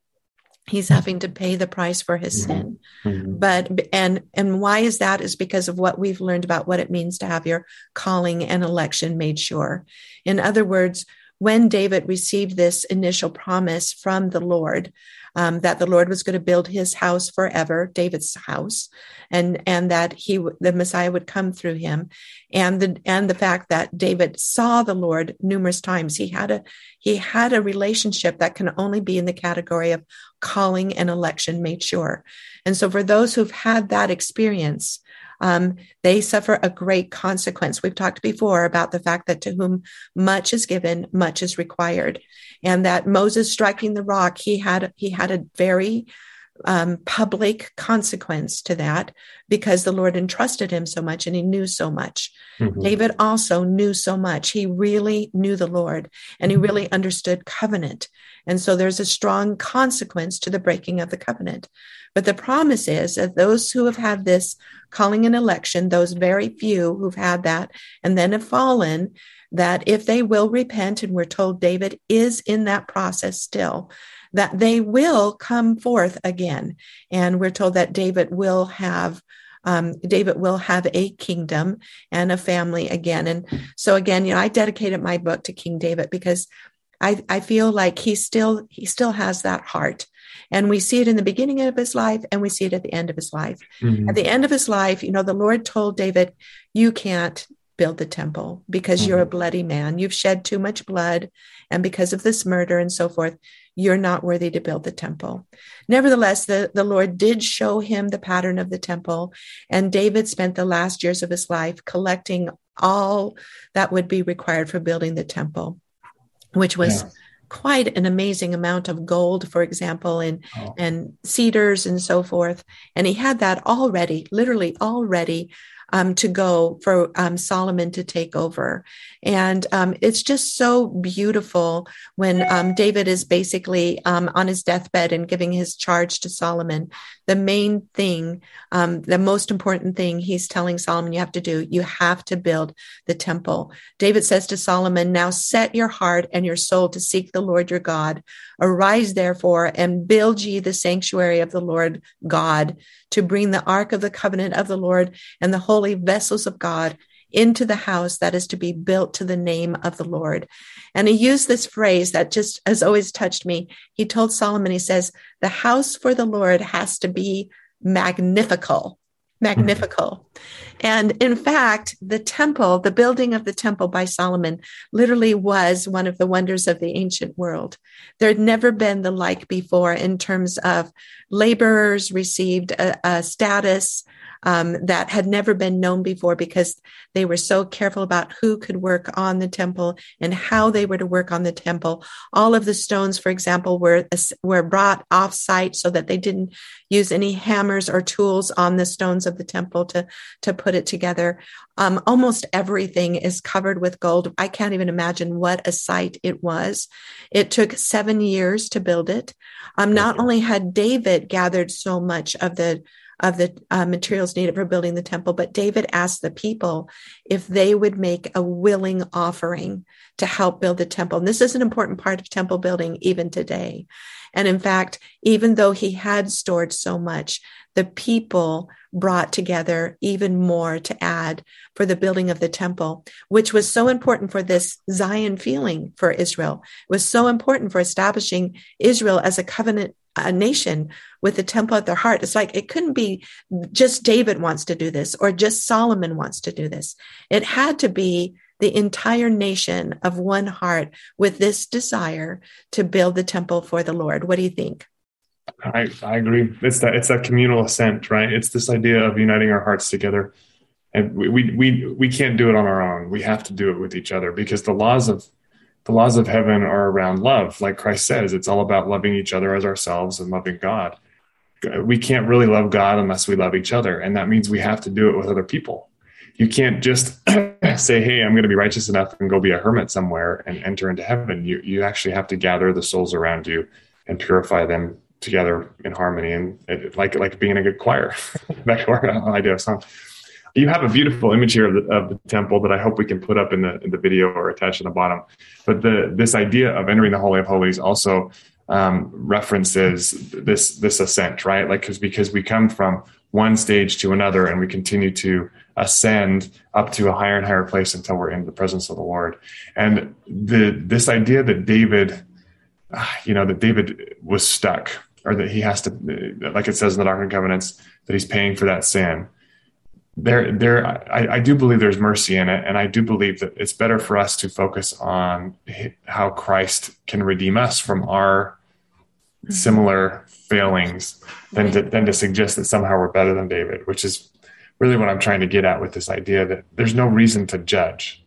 he's having to pay the price for his mm-hmm. sin mm-hmm. but and and why is that is because of what we've learned about what it means to have your calling and election made sure in other words when david received this initial promise from the lord um, that the Lord was going to build his house forever, David's house, and and that he the Messiah would come through him, and the and the fact that David saw the Lord numerous times. He had a he had a relationship that can only be in the category of calling and election made sure. And so for those who've had that experience, um, they suffer a great consequence. We've talked before about the fact that to whom much is given, much is required, and that Moses striking the rock, he had he had a very um, public consequence to that because the Lord entrusted him so much and he knew so much. Mm-hmm. David also knew so much. He really knew the Lord and he really understood covenant. And so there's a strong consequence to the breaking of the covenant. But the promise is that those who have had this calling an election, those very few who've had that and then have fallen, that if they will repent, and we're told David is in that process still, that they will come forth again. And we're told that David will have um, David will have a kingdom and a family again. And so again, you know, I dedicated my book to King David because I, I feel like he still he still has that heart and we see it in the beginning of his life and we see it at the end of his life. Mm-hmm. At the end of his life, you know, the Lord told David, You can't build the temple because mm-hmm. you're a mm-hmm. bloody man. You've shed too much blood. And because of this murder and so forth, you're not worthy to build the temple. Nevertheless, the, the Lord did show him the pattern of the temple. And David spent the last years of his life collecting all that would be required for building the temple, which was. Yeah quite an amazing amount of gold, for example, and oh. and cedars and so forth. And he had that already, literally already um, to go for um, Solomon to take over. And um, it's just so beautiful when um, David is basically um, on his deathbed and giving his charge to Solomon. The main thing, um, the most important thing he's telling Solomon you have to do, you have to build the temple. David says to Solomon, Now set your heart and your soul to seek the Lord your God. Arise, therefore, and build ye the sanctuary of the Lord God to bring the ark of the covenant of the Lord and the holy vessels of God into the house that is to be built to the name of the Lord. And he used this phrase that just has always touched me. He told Solomon, he says, the house for the Lord has to be magnifical magnifical. Mm-hmm. And in fact, the temple, the building of the temple by Solomon, literally was one of the wonders of the ancient world. There had never been the like before in terms of laborers received a, a status um, that had never been known before because they were so careful about who could work on the temple and how they were to work on the temple. All of the stones, for example, were were brought off site so that they didn't use any hammers or tools on the stones of the temple to to put it together. Um, almost everything is covered with gold. I can't even imagine what a sight it was. It took seven years to build it. Um, not only had David gathered so much of the of the uh, materials needed for building the temple. But David asked the people if they would make a willing offering to help build the temple. And this is an important part of temple building even today. And in fact, even though he had stored so much, the people brought together even more to add for the building of the temple, which was so important for this Zion feeling for Israel. It was so important for establishing Israel as a covenant a nation with the temple at their heart. It's like it couldn't be just David wants to do this or just Solomon wants to do this. It had to be the entire nation of one heart with this desire to build the temple for the Lord. What do you think? I, I agree. It's that it's that communal assent, right? It's this idea of uniting our hearts together. And we, we we we can't do it on our own. We have to do it with each other because the laws of the laws of heaven are around love. Like Christ says, it's all about loving each other as ourselves and loving God. We can't really love God unless we love each other. And that means we have to do it with other people. You can't just say, Hey, I'm going to be righteous enough and go be a hermit somewhere and enter into heaven. You, you actually have to gather the souls around you and purify them together in harmony and it, like, like being in a good choir. Back to our idea of song you have a beautiful image here of the, of the temple that I hope we can put up in the in the video or attach in the bottom. But the this idea of entering the holy of holies also um, references this this ascent, right? Like because because we come from one stage to another and we continue to ascend up to a higher and higher place until we're in the presence of the Lord. And the this idea that David, ah, you know, that David was stuck or that he has to, like it says in the Doctrine and Covenants, that he's paying for that sin. There there I, I, do believe there's mercy in it and i do believe that it's better for us to focus on how christ can redeem us from our mm-hmm. similar failings than to, than to suggest that somehow we're better than david which is really what i'm trying to get at with this idea that there's no reason to judge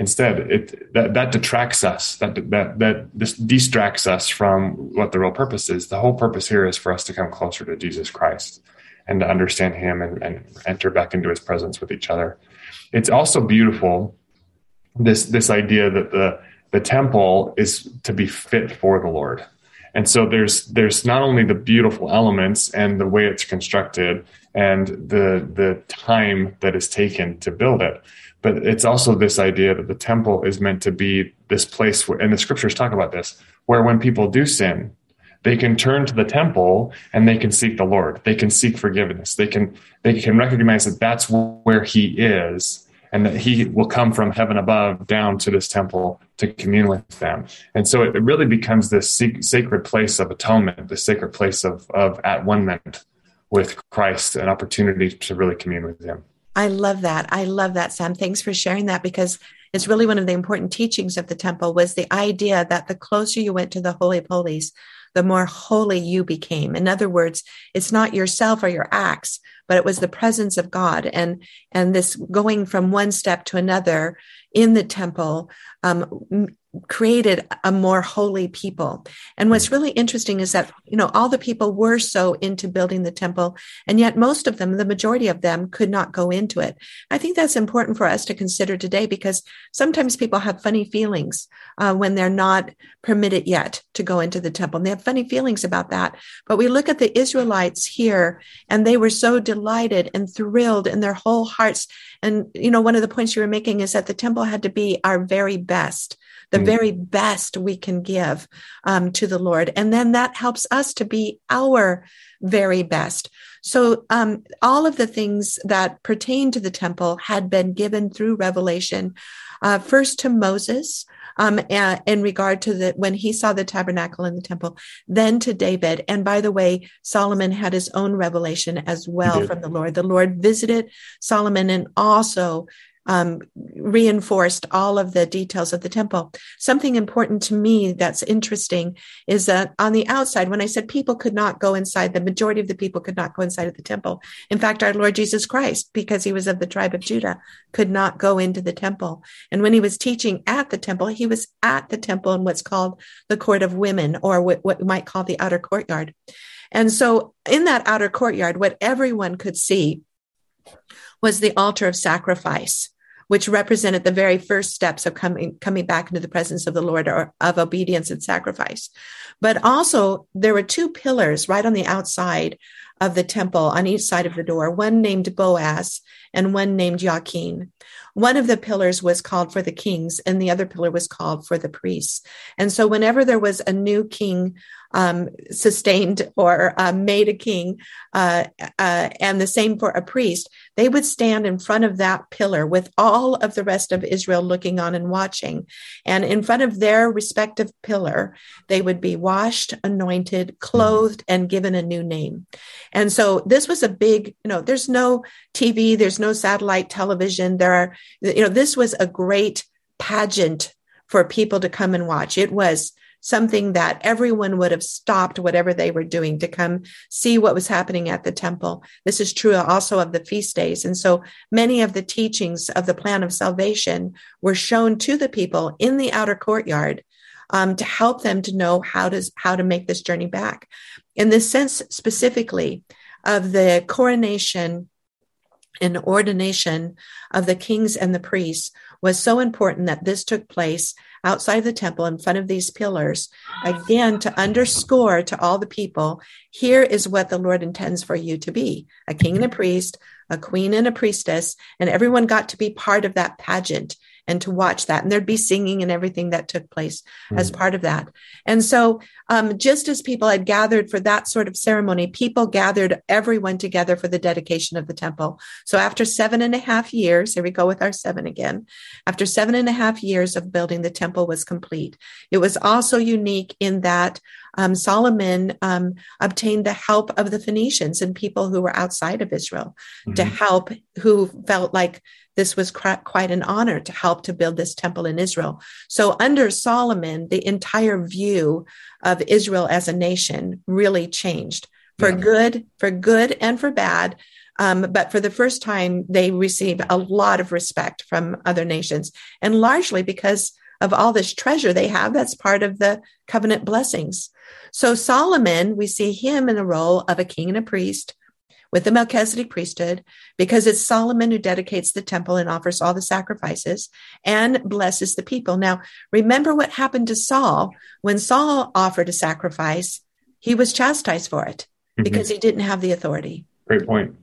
instead it that, that detracts us that that that this distracts us from what the real purpose is the whole purpose here is for us to come closer to jesus christ and to understand him and, and enter back into his presence with each other. It's also beautiful this this idea that the the temple is to be fit for the Lord. And so there's there's not only the beautiful elements and the way it's constructed and the the time that is taken to build it, but it's also this idea that the temple is meant to be this place where and the scriptures talk about this, where when people do sin, they can turn to the temple and they can seek the lord. They can seek forgiveness. They can they can recognize that that's where he is and that he will come from heaven above down to this temple to commune with them. And so it really becomes this sacred place of atonement the sacred place of of at one moment with christ an opportunity to really commune with him i love that. I love that sam. Thanks for sharing that because it's really one of the important teachings of the temple was the idea that the closer you went to the holy of holies the more holy you became. In other words, it's not yourself or your acts, but it was the presence of God. And and this going from one step to another in the temple um, created a more holy people. And what's really interesting is that, you know, all the people were so into building the temple, and yet most of them, the majority of them, could not go into it. I think that's important for us to consider today because sometimes people have funny feelings uh, when they're not permitted yet to go into the temple. And they have funny feelings about that. But we look at the Israelites here, and they were so delighted and thrilled in their whole hearts. And, you know, one of the points you were making is that the temple had to be our very best the mm. very best we can give um, to the Lord. And then that helps us to be our very best. So um, all of the things that pertain to the temple had been given through revelation, uh, first to Moses. Um, in regard to the when he saw the tabernacle in the temple, then to David. And by the way, Solomon had his own revelation as well from the Lord. The Lord visited Solomon and also um, reinforced all of the details of the temple. Something important to me that's interesting is that on the outside, when I said people could not go inside, the majority of the people could not go inside of the temple. In fact, our Lord Jesus Christ, because he was of the tribe of Judah, could not go into the temple. And when he was teaching at the temple, he was at the temple in what's called the court of women, or what, what we might call the outer courtyard. And so in that outer courtyard, what everyone could see was the altar of sacrifice, which represented the very first steps of coming, coming back into the presence of the Lord or of obedience and sacrifice. But also there were two pillars right on the outside of the temple on each side of the door, one named Boaz and one named Jachin. One of the pillars was called for the kings and the other pillar was called for the priests. And so whenever there was a new king um, sustained or uh, made a king, uh, uh, and the same for a priest, they would stand in front of that pillar with all of the rest of Israel looking on and watching. And in front of their respective pillar, they would be washed, anointed, clothed, and given a new name. And so this was a big, you know, there's no TV, there's no satellite television. There are, you know, this was a great pageant for people to come and watch. It was something that everyone would have stopped whatever they were doing to come see what was happening at the temple. This is true also of the feast days. And so many of the teachings of the plan of salvation were shown to the people in the outer courtyard um, to help them to know how to, how to make this journey back. In this sense specifically of the coronation and ordination of the kings and the priests was so important that this took place outside the temple in front of these pillars, again, to underscore to all the people here is what the Lord intends for you to be a king and a priest, a queen and a priestess, and everyone got to be part of that pageant and to watch that. And there'd be singing and everything that took place mm. as part of that. And so, um, just as people had gathered for that sort of ceremony, people gathered everyone together for the dedication of the temple. So after seven and a half years, here we go with our seven again. After seven and a half years of building, the temple was complete. It was also unique in that um, Solomon um, obtained the help of the Phoenicians and people who were outside of Israel mm-hmm. to help, who felt like this was quite an honor to help to build this temple in Israel. So under Solomon, the entire view of Israel as a nation really changed for yeah. good, for good and for bad. Um, but for the first time, they received a lot of respect from other nations, and largely because of all this treasure they have. That's part of the covenant blessings. So Solomon, we see him in the role of a king and a priest with the Melchizedek priesthood, because it's Solomon who dedicates the temple and offers all the sacrifices and blesses the people. Now, remember what happened to Saul when Saul offered a sacrifice, he was chastised for it mm-hmm. because he didn't have the authority. Great point.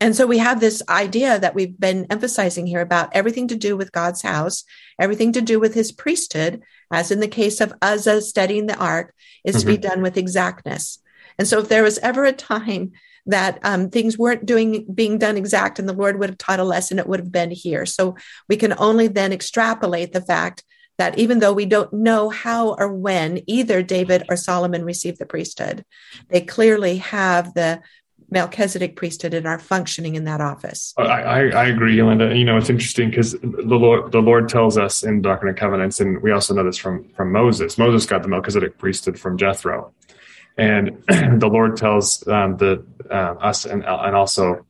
And so we have this idea that we've been emphasizing here about everything to do with God's house, everything to do with his priesthood, as in the case of Uzzah studying the ark, is mm-hmm. to be mm-hmm. done with exactness. And so if there was ever a time that um, things weren't doing being done exact and the Lord would have taught a lesson, it would have been here. So we can only then extrapolate the fact that even though we don't know how or when either David or Solomon received the priesthood, they clearly have the Melchizedek priesthood and are functioning in that office. I, I, I agree, Lynda. You know, it's interesting because the Lord, the Lord tells us in Doctrine and Covenants, and we also know this from, from Moses. Moses got the Melchizedek priesthood from Jethro. And the Lord tells um, the uh, us and, and also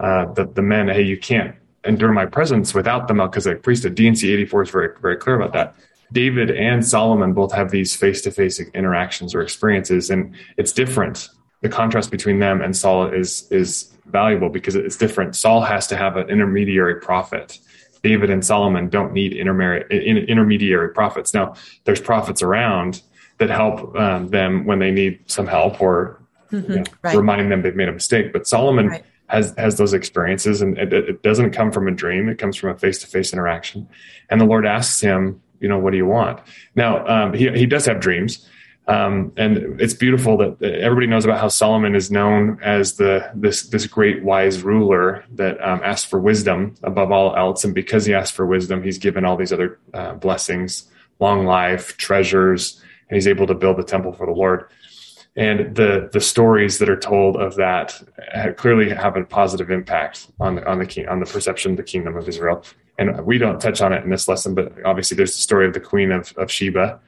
uh, the, the men, hey, you can't endure my presence without the Melchizedek priesthood. D&C 84 is very, very clear about that. David and Solomon both have these face to face interactions or experiences, and it's different the contrast between them and Saul is is valuable because it's different. Saul has to have an intermediary prophet. David and Solomon don't need intermediary intermediary prophets. Now, there's prophets around that help um, them when they need some help or mm-hmm, you know, right. remind them they've made a mistake. But Solomon right. has has those experiences, and it, it doesn't come from a dream. It comes from a face to face interaction. And the Lord asks him, you know, what do you want? Now, um, he he does have dreams Um, and it's beautiful that everybody knows about how Solomon is known as the this this great wise ruler that um, asked for wisdom above all else, and because he asked for wisdom, he's given all these other uh, blessings, long life, treasures, and he's able to build the temple for the Lord. And the the stories that are told of that clearly have a positive impact on the, on the king, on the perception of the kingdom of Israel. And we don't touch on it in this lesson, but obviously there's the story of the queen of, of Sheba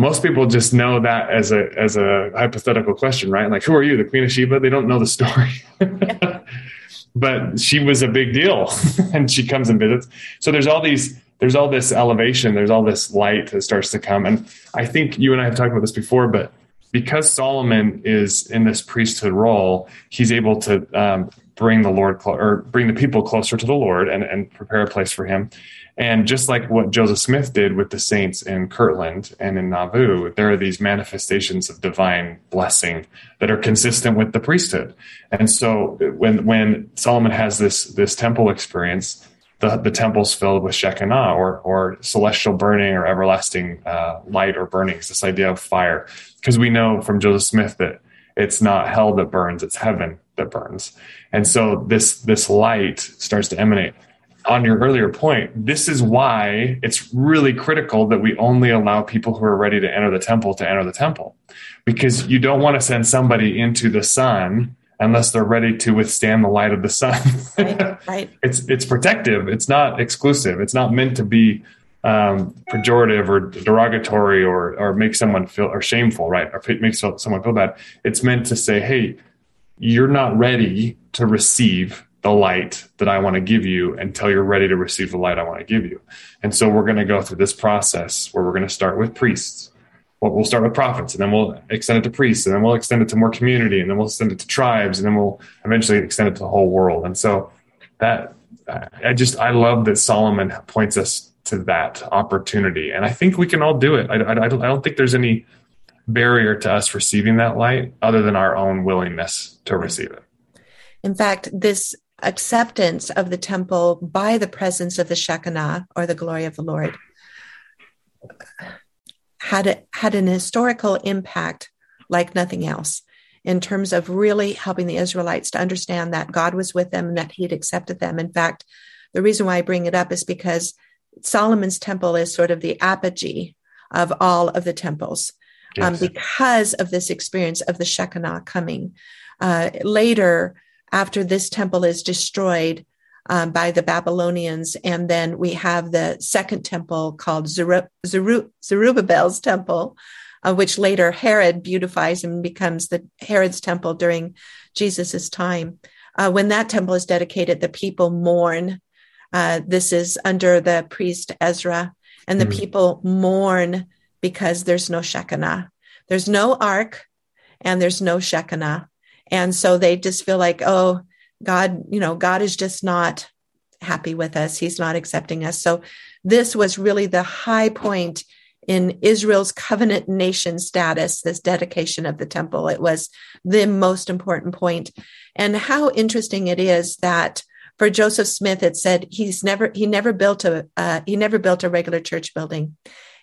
most people just know that as a as a hypothetical question, right? Like, who are you, the Queen of Sheba? They don't know the story. but she was a big deal, and she comes and visits. So there's all these there's all this elevation, there's all this light that starts to come, and I think you and I have talked about this before, but because Solomon is in this priesthood role, he's able to um, bring the Lord clo- or bring the people closer to the Lord and, and prepare a place for him. And just like what Joseph Smith did with the saints in Kirtland and in Nauvoo, there are these manifestations of divine blessing that are consistent with the priesthood. And so when when Solomon has this this temple experience, the, the temple's filled with Shekinah or or celestial burning or everlasting uh, light or burnings, this idea of fire. Because we know from Joseph Smith that it's not hell that burns, it's heaven that burns. And so this this light starts to emanate on your earlier point, this is why it's really critical that we only allow people who are ready to enter the temple to enter the temple. Because you don't want to send somebody into the sun unless they're ready to withstand the light of the sun. right, right. it's it's protective. It's not exclusive. It's not meant to be um, pejorative or derogatory or or make someone feel or shameful, right? Or make someone feel bad. It's meant to say, hey, you're not ready to receive the light that I want to give you until you're ready to receive the light I want to give you. And so we're going to go through this process where we're going to start with priests. Well, we'll start with prophets and then we'll extend it to priests and then we'll extend it to more community and then we'll extend it to tribes and then we'll eventually extend it to the whole world. And so that I just, I love that Solomon points us to that opportunity. And I think we can all do it. I, I, I don't think there's any barrier to us receiving that light other than our own willingness to receive it. In fact, this acceptance of the temple by the presence of the Shekinah or the glory of the Lord had a, had an historical impact like nothing else in terms of really helping the Israelites to understand that God was with them and that He had accepted them. In fact, the reason why I bring it up is because Solomon's temple is sort of the apogee of all of the temples. Um, yes. Um, because of this experience of the Shekinah coming. Uh, later, after this temple is destroyed um, by the Babylonians. And then we have the second temple called Zerubbabel's temple, uh, which later Herod beautifies and becomes the Herod's temple during Jesus's time. Uh, when that temple is dedicated, the people mourn. Uh, this is under the priest Ezra, and the mm. people mourn because there's no Shekinah. There's no ark and there's no Shekinah. And so they just feel like, oh, God, you know, God is just not happy with us. He's not accepting us. So this was really the high point in Israel's covenant nation status, this dedication of the temple. It was the most important point. And how interesting it is that for Joseph Smith, it said he's never he never built a uh, he never built a regular church building.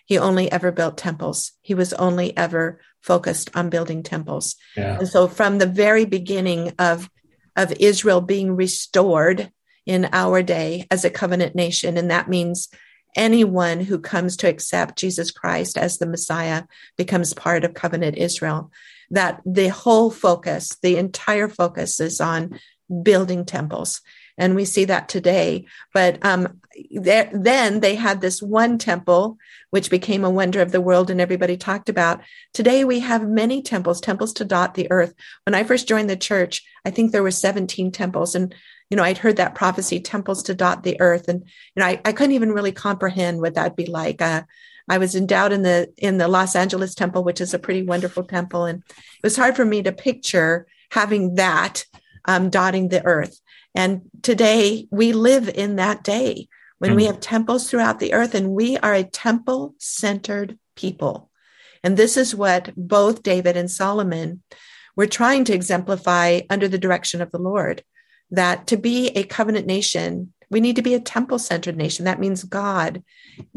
He only ever built temples. He was only ever focused on building temples. Yeah. And so from the very beginning of of Israel being restored in our day as a covenant nation and that means anyone who comes to accept Jesus Christ as the Messiah becomes part of covenant Israel that the whole focus the entire focus is on building temples and we see that today. But um, there, then they had this one temple which became a wonder of the world and everybody talked about. Today we have many temples temples to dot the earth. When i first joined the church i think there were 17 temples and you know i'd heard that prophecy temples to dot the earth. And you know i, I couldn't even really comprehend what that'd be like. Uh, i was endowed in the in the los angeles temple which is a pretty wonderful temple. And it was hard for me to picture having that um, dotting the earth and today we live in that day when mm. we have temples throughout the earth and we are a temple centered people. And this is what both David and Solomon were trying to exemplify under the direction of the Lord that to be a covenant nation, we need to be a temple centered nation. That means God.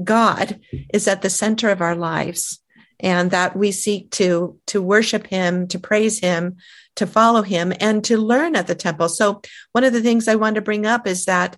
God is at the center of our lives. And that we seek to to worship him to praise him to follow him and to learn at the temple. So one of the things i want to bring up is that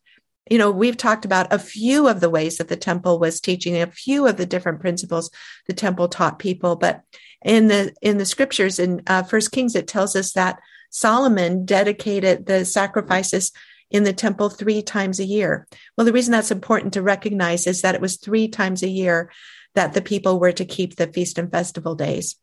you know we've talked about a few of the ways that the temple was teaching a few of the different principles the temple taught people. But in the in the scriptures in uh, first kings it tells us that solomon dedicated the sacrifices in the temple three times a year. Well the reason that's important to recognize is that it was three times a year that the people were to keep the feast and festival days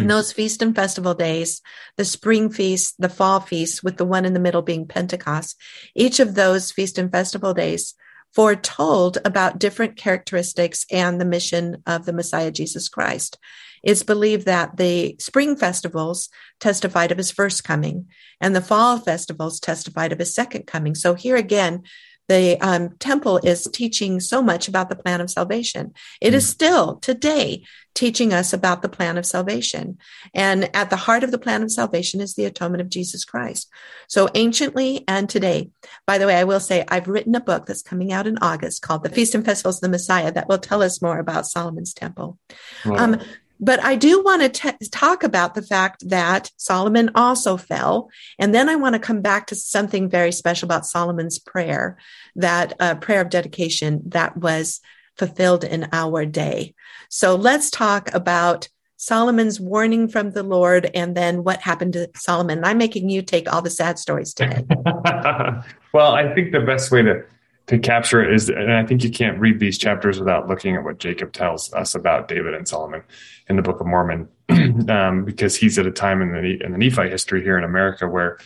and hmm. those feast and festival days, the spring feast, the fall feast, with the one in the middle being Pentecost, each of those feast and festival days foretold about different characteristics and the mission of the Messiah Jesus Christ. It's believed that the spring festivals testified of his first coming and the fall festivals testified of his second coming. So here again, the um, temple is teaching so much about the plan of salvation. It mm. is still today teaching us about the plan of salvation. And at the heart of the plan of salvation is the atonement of Jesus Christ. So anciently and today, by the way, I will say I've written a book that's coming out in August called The Feast and Festivals of the Messiah that will tell us more about Solomon's temple. Wow. Um, but I do want to t- talk about the fact that Solomon also fell. And then I want to come back to something very special about Solomon's prayer, that uh, prayer of dedication that was fulfilled in our day. So let's talk about Solomon's warning from the Lord and then what happened to Solomon. I'm making you take all the sad stories today. well, I think the best way to to capture it is, and I think you can't read these chapters without looking at what Jacob tells us about David and Solomon in the Book of Mormon, um, because he's at a time in the in the Nephi history here in America where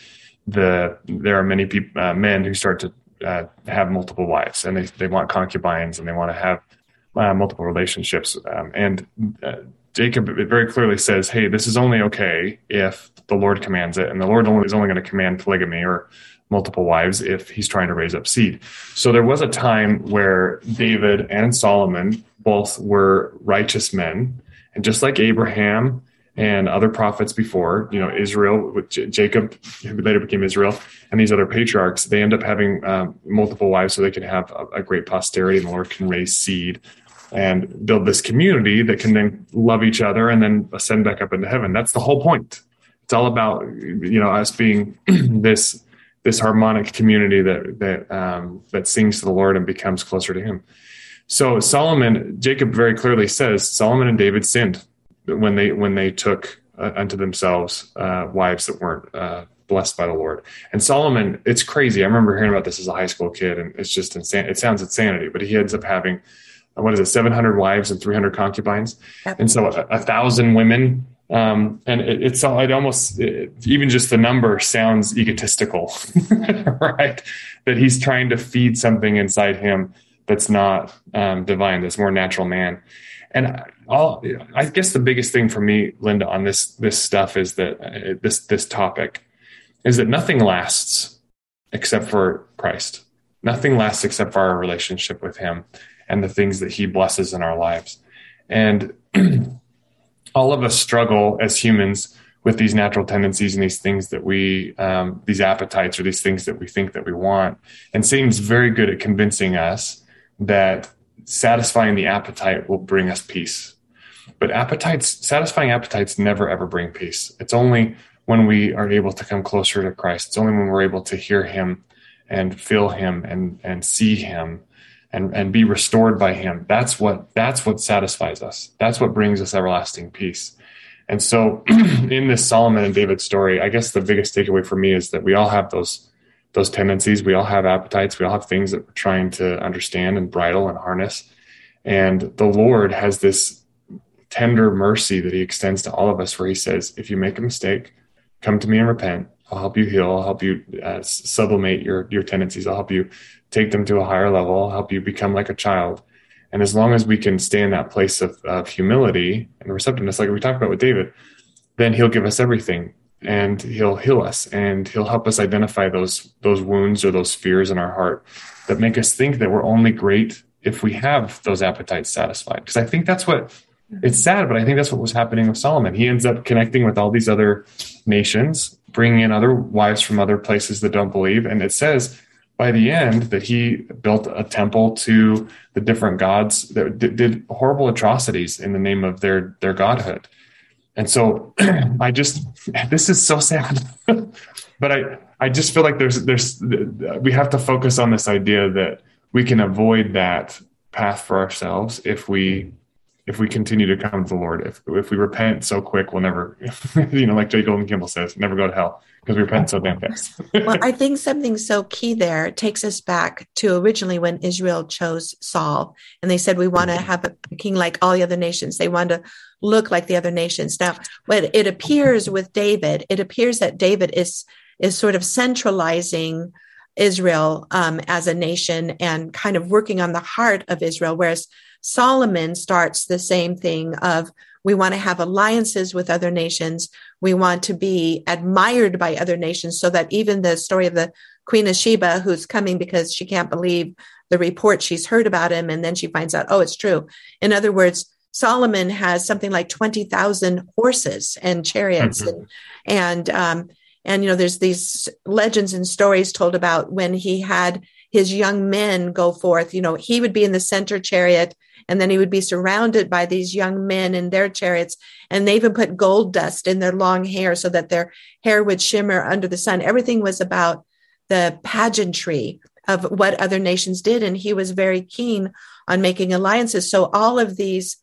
the there are many people, uh, men who start to uh, have multiple wives and they they want concubines and they want to have uh, multiple relationships, um, and uh, Jacob very clearly says, "Hey, this is only okay if the Lord commands it, and the Lord is only going to command polygamy or." Multiple wives if he's trying to raise up seed. So there was a time where David and Solomon both were righteous men. And just like Abraham and other prophets before, you know, Israel with Jacob, who later became Israel, and these other patriarchs, they end up having um, multiple wives so they can have a, a great posterity and the Lord can raise seed and build this community that can then love each other and then ascend back up into heaven. That's the whole point. It's all about, you know, us being this this harmonic community that that um, that sings to the Lord and becomes closer to Him. So Solomon, Jacob very clearly says Solomon and David sinned when they when they took uh, unto themselves uh, wives that weren't uh, blessed by the Lord. And Solomon, it's crazy. I remember hearing about this as a high school kid, and it's just insane. It sounds insanity, but he ends up having uh, what is it, seven hundred wives and three hundred concubines, and so a, a thousand women um, and it, it's it almost it, even just the number sounds egotistical, right? That he's trying to feed something inside him that's not um, divine, that's more natural man. And all I guess the biggest thing for me, Lynda, on this this stuff is that uh, this this topic is that nothing lasts except for Christ. Nothing lasts except for our relationship with Him and the things that He blesses in our lives. And all of us struggle as humans with these natural tendencies and these things that we um, these appetites or these things that we think that we want. And satan's very good at convincing us that satisfying the appetite will bring us peace. But appetites satisfying appetites never ever bring peace. It's only when we are able to come closer to christ. It's only when we're able to hear him and feel him and and see him and, and be restored by him. That's what that's what satisfies us. That's what brings us everlasting peace. And so in this Solomon and David story, I guess the biggest takeaway for me is that we all have those those tendencies. We all have appetites. We all have things that we're trying to understand and bridle and harness. And the Lord has this tender mercy that he extends to all of us where he says, if you make a mistake, come to me and repent. I'll help you heal. I'll help you uh, sublimate your your tendencies. I'll help you take them to a higher level. Help you become like a child. And as long as we can stay in that place of, of humility and receptiveness, like we talked about with David, then he'll give us everything and he'll heal us and he'll help us identify those those wounds or those fears in our heart that make us think that we're only great if we have those appetites satisfied. Because I think that's what it's sad, but I think that's what was happening with Solomon. He ends up connecting with all these other nations, bringing in other wives from other places that don't believe. And it says by the end that he built a temple to the different gods that did horrible atrocities in the name of their their godhood. And so I just this is so sad. but I I just feel like there's there's we have to focus on this idea that we can avoid that path for ourselves if we if we continue to come to the Lord. If if we repent so quick, we'll never you know like J. Golden Kimball says, never go to hell because we repent so damn fast. well, I think something so key there takes us back to originally when Israel chose Saul, and they said we want to have a king like all the other nations. They want to look like the other nations. Now, when it appears with David, it appears that David is is sort of centralizing Israel um, as a nation and kind of working on the heart of Israel, whereas Solomon starts the same thing of we want to have alliances with other nations. We want to be admired by other nations so that even the story of the Queen of Sheba, who's coming because she can't believe the report she's heard about him, and then she finds out, oh, it's true. In other words, Solomon has something like 20,000 horses and chariots. Mm-hmm. And, and, um, and, you know, there's these legends and stories told about when he had his young men go forth, you know, he would be in the center chariot and then he would be surrounded by these young men in their chariots. And they even put gold dust in their long hair so that their hair would shimmer under the sun. Everything was about the pageantry of what other nations did. And he was very keen on making alliances. So all of these,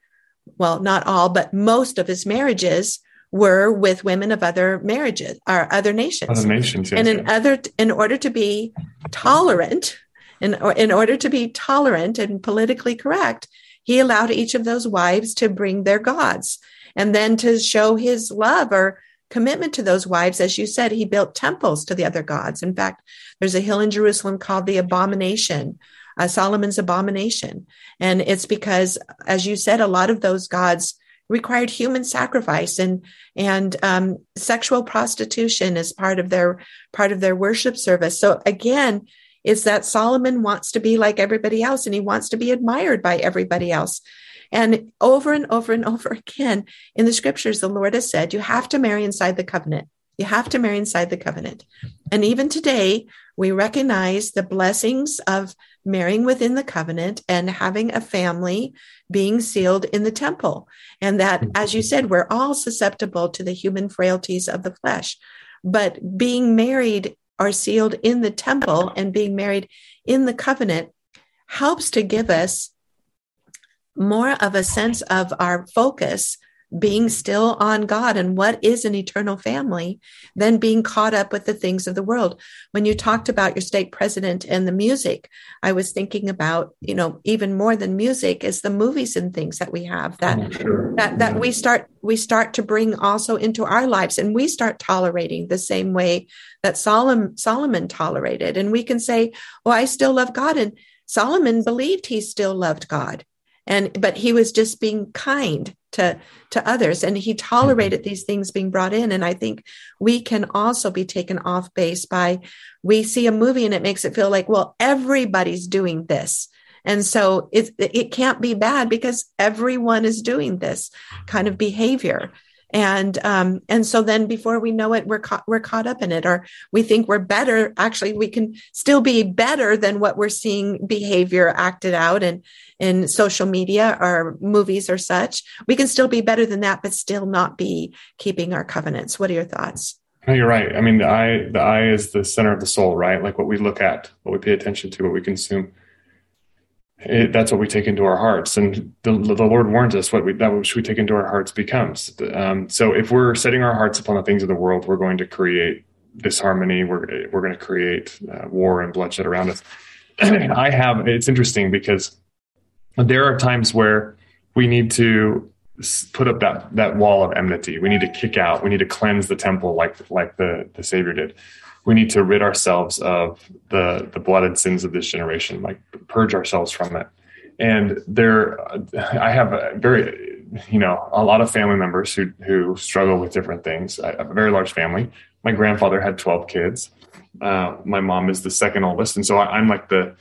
well, not all, but most of his marriages were with women of other marriages or other nations. Other nations, yes, and in other, in order to be tolerant, in, in order to be tolerant and politically correct, he allowed each of those wives to bring their gods and then to show his love or commitment to those wives. As you said, he built temples to the other gods. In fact, there's a hill in Jerusalem called the Abomination, uh, Solomon's Abomination. And it's because, as you said, a lot of those gods required human sacrifice and and um, sexual prostitution as part of their part of their worship service. So again, is that Solomon wants to be like everybody else and he wants to be admired by everybody else. And over and over and over again in the scriptures, the Lord has said, you have to marry inside the covenant. You have to marry inside the covenant. And even today, we recognize the blessings of marrying within the covenant and having a family being sealed in the temple. And that, as you said, we're all susceptible to the human frailties of the flesh. But being married are sealed in the temple and being married in the covenant helps to give us more of a sense of our focus being still on God and what is an eternal family than being caught up with the things of the world. When you talked about your state president and the music, I was thinking about, you know, even more than music is the movies and things that we have that oh, sure. that that we start we start to bring also into our lives and we start tolerating the same way that Solomon Solomon tolerated. And we can say, "Well, I still love God." And Solomon believed he still loved God and but he was just being kind to to others. And he tolerated mm-hmm. these things being brought in. And i think we can also be taken off base by we see a movie and it makes it feel like well everybody's doing this. And so it it can't be bad because everyone is doing this kind of behavior and um, and so then before we know it we're caught we're caught up in it or we think we're better. Actually we can still be better than what we're seeing behavior acted out and in social media or movies or such. We can still be better than that but still not be keeping our covenants. What are your thoughts? No, you're right. I mean, the eye, the eye is the center of the soul, right? Like what we look at, what we pay attention to, what we consume it, that's what we take into our hearts. And the, the Lord warns us what we, that which we take into our hearts becomes. Um, so if we're setting our hearts upon the things of the world, we're going to create disharmony. We're, we're going to create uh, war and bloodshed around us. I have, it's interesting because there are times where we need to put up that, that wall of enmity. We need to kick out, we need to cleanse the temple like, like the, the savior did we need to rid ourselves of the the blood and sins of this generation, like purge ourselves from it. And there, I have a very, you know, a lot of family members who who struggle with different things. I have a very large family. My grandfather had twelve kids. Uh, my mom is the second oldest, and so I, am like the.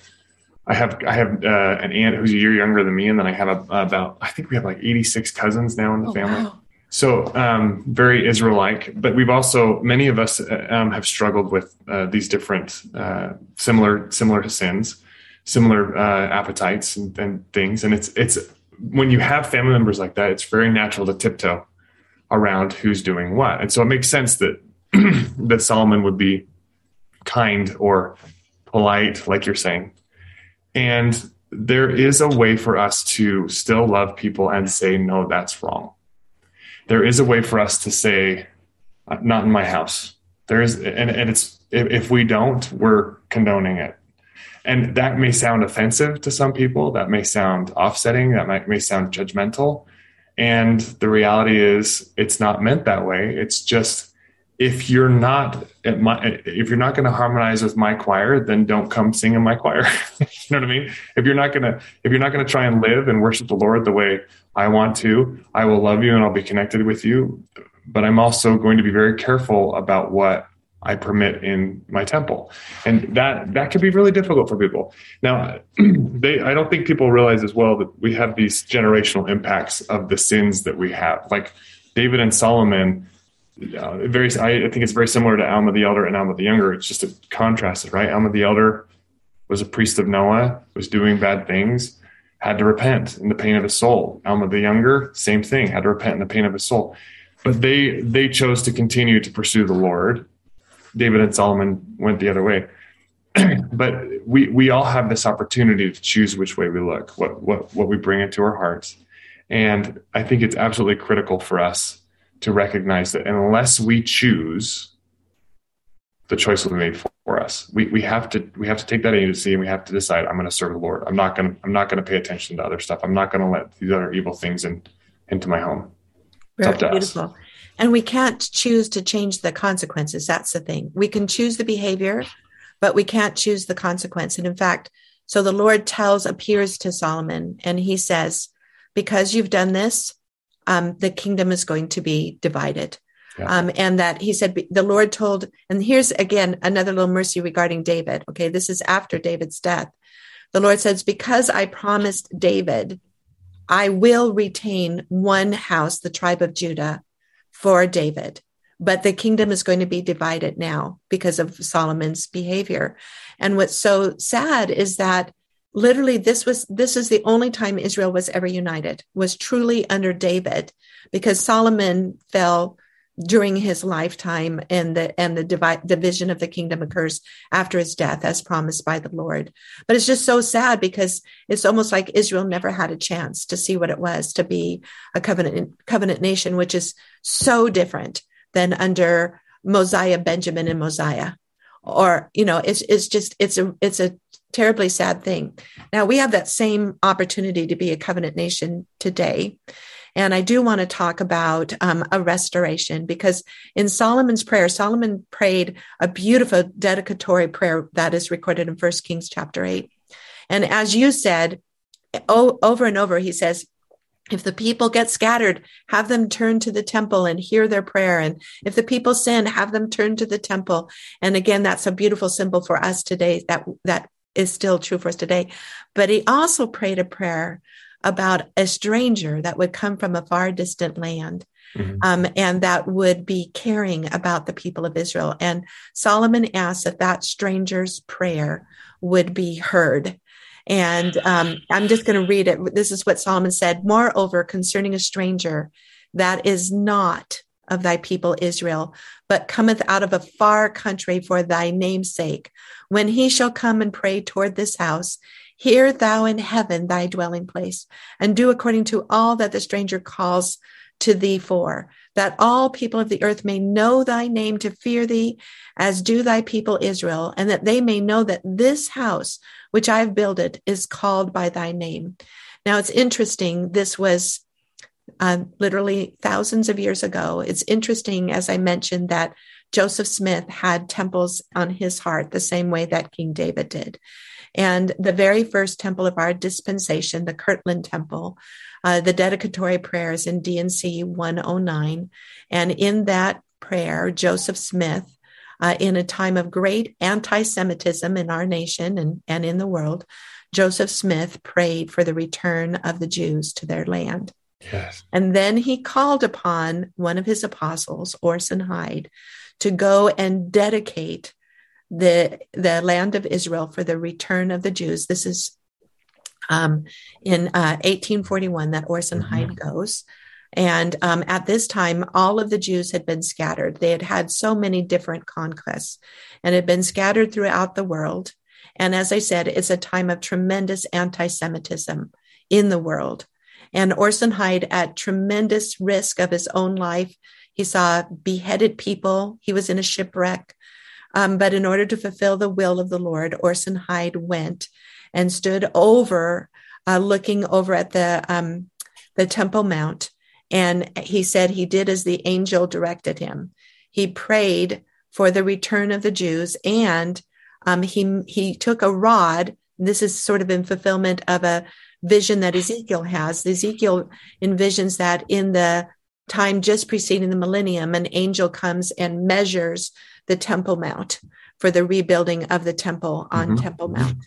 I have I have uh, an aunt who's a year younger than me, and then I have a, about I think we have like 86 cousins now in the oh, family. Wow. So um, very Israel-like, but we've also many of us uh, um, have struggled with uh, these different uh, similar similar sins, similar uh, appetites and, and, things, and it's it's when you have family members like that, it's very natural to tiptoe around who's doing what, and so it makes sense that that Solomon would be kind or polite, like you're saying, and there is a way for us to still love people and say no, that's wrong there is a way for us to say, uh, not in my house. There is, and, and it's, if, if we don't, we're condoning it. And that may sound offensive to some people. That may sound offsetting. That might, may sound judgmental. And the reality is, it's not meant that way. It's just if you're not my, if you're not going to harmonize with my choir, then don't come sing in my choir. you know what I mean? If you're not gonna if you're not gonna try and live and worship the Lord the way I want to, I will love you and I'll be connected with you. But I'm also going to be very careful about what I permit in my temple. And that that can be really difficult for people. Now, they I don't think people realize as well that we have these generational impacts of the sins that we have. Like David and Solomon, uh, very I, I think it's very similar to Alma the Elder and Alma the Younger. It's just a contrast, right? Alma the Elder was a priest of Noah, was doing bad things had to repent in the pain of his soul. Alma the younger, same thing, had to repent in the pain of his soul. But they they chose to continue to pursue the Lord. David and Solomon went the other way. but we we all have this opportunity to choose which way we look, what what what we bring into our hearts. And I think it's absolutely critical for us to recognize that unless we choose, the choice will be made for us. We we have to we have to take that agency and we have to decide I'm going to serve the Lord. I'm not going to I'm not going to pay attention to other stuff. I'm not going to let these other evil things in into my home. Very beautiful. Us. And we can't choose to change the consequences. That's the thing. We can choose the behavior, but we can't choose the consequence. And in fact, so the Lord tells, appears to Solomon, and he says, Because you've done this, um, the kingdom is going to be divided. Yeah. Um, and that he said the Lord told, and here's again another little mercy regarding David. Okay, this is after David's death. The Lord says, Because I promised David, I will retain one house, the tribe of Judah, for David. But the kingdom is going to be divided now because of Solomon's behavior. And what's so sad is that literally this was this is the only time Israel was ever united, was truly under David, because Solomon fell during his lifetime and the and the divi- division of the kingdom occurs after his death as promised by the lord. But it's just so sad because it's almost like israel never had a chance to see what it was to be a covenant covenant nation which is so different than under mosiah benjamin and mosiah. Or you know it's it's just it's a it's a terribly sad thing now we have that same opportunity to be a covenant nation today and I do want to talk about um, a restoration because in Solomon's prayer, Solomon prayed a beautiful dedicatory prayer that is recorded in First Kings chapter 8. And as you said, o- over and over, he says, if the people get scattered, have them turn to the temple and hear their prayer. And if the people sin, have them turn to the temple. And again, that's a beautiful symbol for us today that, that is still true for us today. But he also prayed a prayer about a stranger that would come from a far distant land. Mm-hmm. Um, and that would be caring about the people of Israel. And Solomon asked that that stranger's prayer would be heard. And um, I'm just going to read it. This is what Solomon said. Moreover, concerning a stranger that is not of thy people Israel, but cometh out of a far country for thy name's sake, when he shall come and pray toward this house, Hear thou in heaven thy dwelling place, and do according to all that the stranger calls to thee for, that all people of the earth may know thy name to fear thee, as do thy people Israel, and that they may know that this house which I have builded is called by thy name. Now it's interesting. This was uh, literally thousands of years ago. It's interesting, as I mentioned, that Joseph Smith had temples on his heart the same way that King David did. And the very first temple of our dispensation, the Kirtland Temple, uh, the dedicatory prayers in D&C 109. And in that prayer, Joseph Smith, uh, in a time of great anti Semitism in our nation and, and in the world, Joseph Smith prayed for the return of the Jews to their land. Yes. And then he called upon one of his apostles, Orson Hyde, to go and dedicate the, the land of Israel for the return of the Jews. This is um, in uh, 1841 that Orson mm-hmm. Hyde goes. And um, at this time, all of the Jews had been scattered. They had had so many different conquests and had been scattered throughout the world. And as I said, it's a time of tremendous anti Semitism in the world. And Orson Hyde, at tremendous risk of his own life, he saw beheaded people. He was in a shipwreck. Um, but in order to fulfill the will of the Lord, Orson Hyde went and stood over, uh, looking over at the um, the Temple Mount, and he said he did as the angel directed him. He prayed for the return of the Jews, and um, he he took a rod. This is sort of in fulfillment of a vision that Ezekiel has. Ezekiel envisions that in the time just preceding the millennium, an angel comes and measures the Temple Mount for the rebuilding of the temple on mm-hmm. Temple Mount.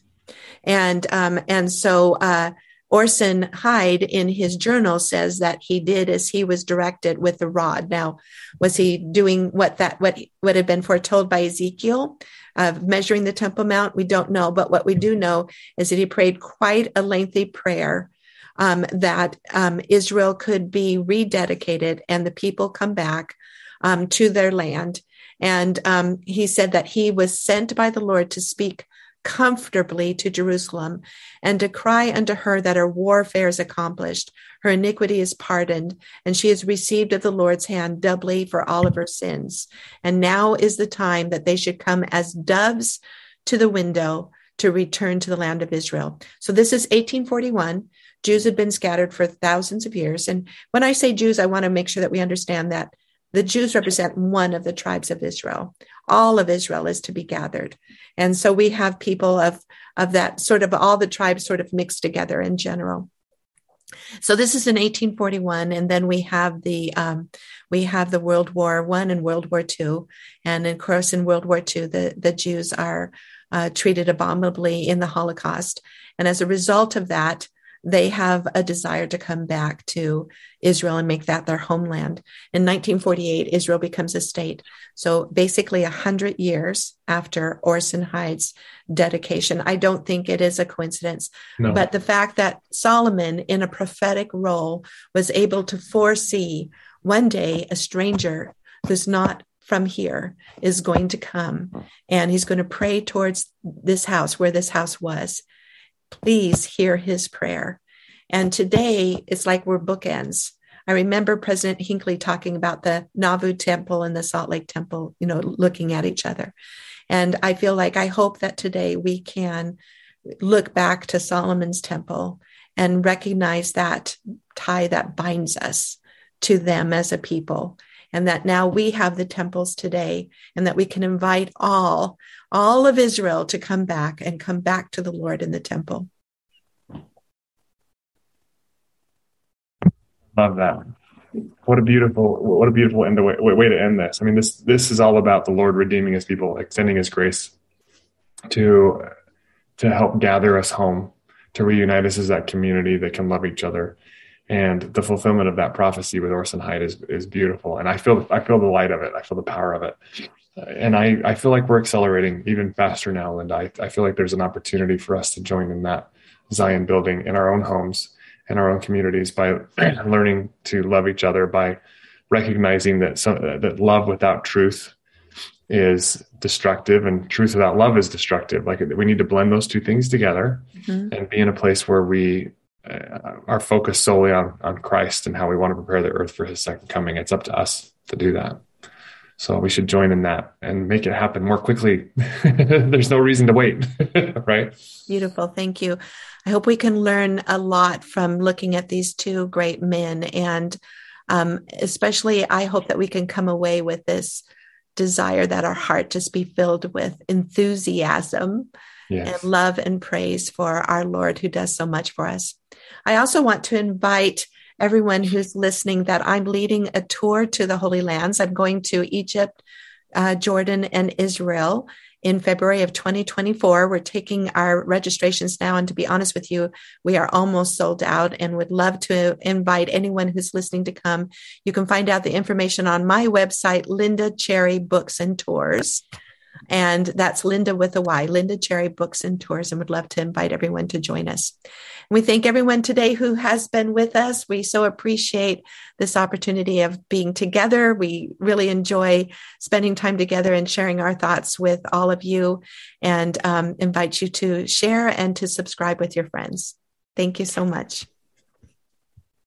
And um, and so uh, Orson Hyde in his journal says that he did as he was directed with the rod. Now, was he doing what that what what had been foretold by Ezekiel of measuring the Temple Mount? We don't know, but what we do know is that he prayed quite a lengthy prayer um, that um, Israel could be rededicated and the people come back um, to their land. And um, he said that he was sent by the Lord to speak comfortably to Jerusalem and to cry unto her that her warfare is accomplished, her iniquity is pardoned, and she has received of the Lord's hand doubly for all of her sins. And now is the time that they should come as doves to the window to return to the land of Israel. So this is 1841. Jews had been scattered for thousands of years. And when I say Jews, I want to make sure that we understand that the Jews represent one of the tribes of Israel. All of Israel is to be gathered. And so we have people of, of that sort of all the tribes sort of mixed together in general. So this is in 1841, and then we have the um, we have the World War One and World War Two, and of course in World War Two the the Jews are uh, treated abominably in the Holocaust, and as a result of that, they have a desire to come back to Israel and make that their homeland. In 1948, Israel becomes a state. So basically, 100 years after Orson Hyde's dedication. I don't think it is a coincidence. No. But the fact that Solomon, in a prophetic role, was able to foresee one day a stranger who's not from here is going to come and he's going to pray towards this house where this house was please hear his prayer. And today it's like we're bookends. I remember President Hinckley talking about the Nauvoo Temple and the Salt Lake Temple, you know, looking at each other. And I feel like I hope that today we can look back to Solomon's Temple and recognize that tie that binds us to them as a people. And that now we have the temples today, and that we can invite all, all of Israel to come back and come back to the Lord in the temple. Love that. What a beautiful, what a beautiful end way, way to end this. I mean, this this is all about the Lord redeeming His people, extending His grace to to help gather us home, to reunite us as that community that can love each other, and the fulfillment of that prophecy with Orson Hyde is is beautiful. And I feel I feel the light of it. I feel the power of it and I, I feel like we're accelerating even faster now, Lynda. I, I feel like there's an opportunity for us to join in that Zion building in our own homes in our own communities by learning to love each other, by recognizing that some, that love without truth is destructive and truth without love is destructive. Like we need to blend those two things together mm-hmm. and be in a place where we uh, are focused solely on, on Christ and how we want to prepare the earth for his second coming. It's up to us to do that. So we should join in that and make it happen more quickly. There's no reason to wait, right? Beautiful. Thank you. I hope we can learn a lot from looking at these two great men. And um, especially, I hope that we can come away with this desire that our heart just be filled with enthusiasm yes. and love and praise for our Lord who does so much for us. I also want to invite everyone who's listening that I'm leading a tour to the Holy Lands. I'm going to Egypt, uh, Jordan, and Israel in February of 2024. We're taking our registrations now. And to be honest with you, we are almost sold out and would love to invite anyone who's listening to come. You can find out the information on my website, Lynda Cherry Books and Tours. And that's Lynda with a Y, Lynda Cherry Books and Tours, and would love to invite everyone to join us. We thank everyone today who has been with us. We so appreciate this opportunity of being together. We really enjoy spending time together and sharing our thoughts with all of you and um, invite you to share and to subscribe with your friends. Thank you so much.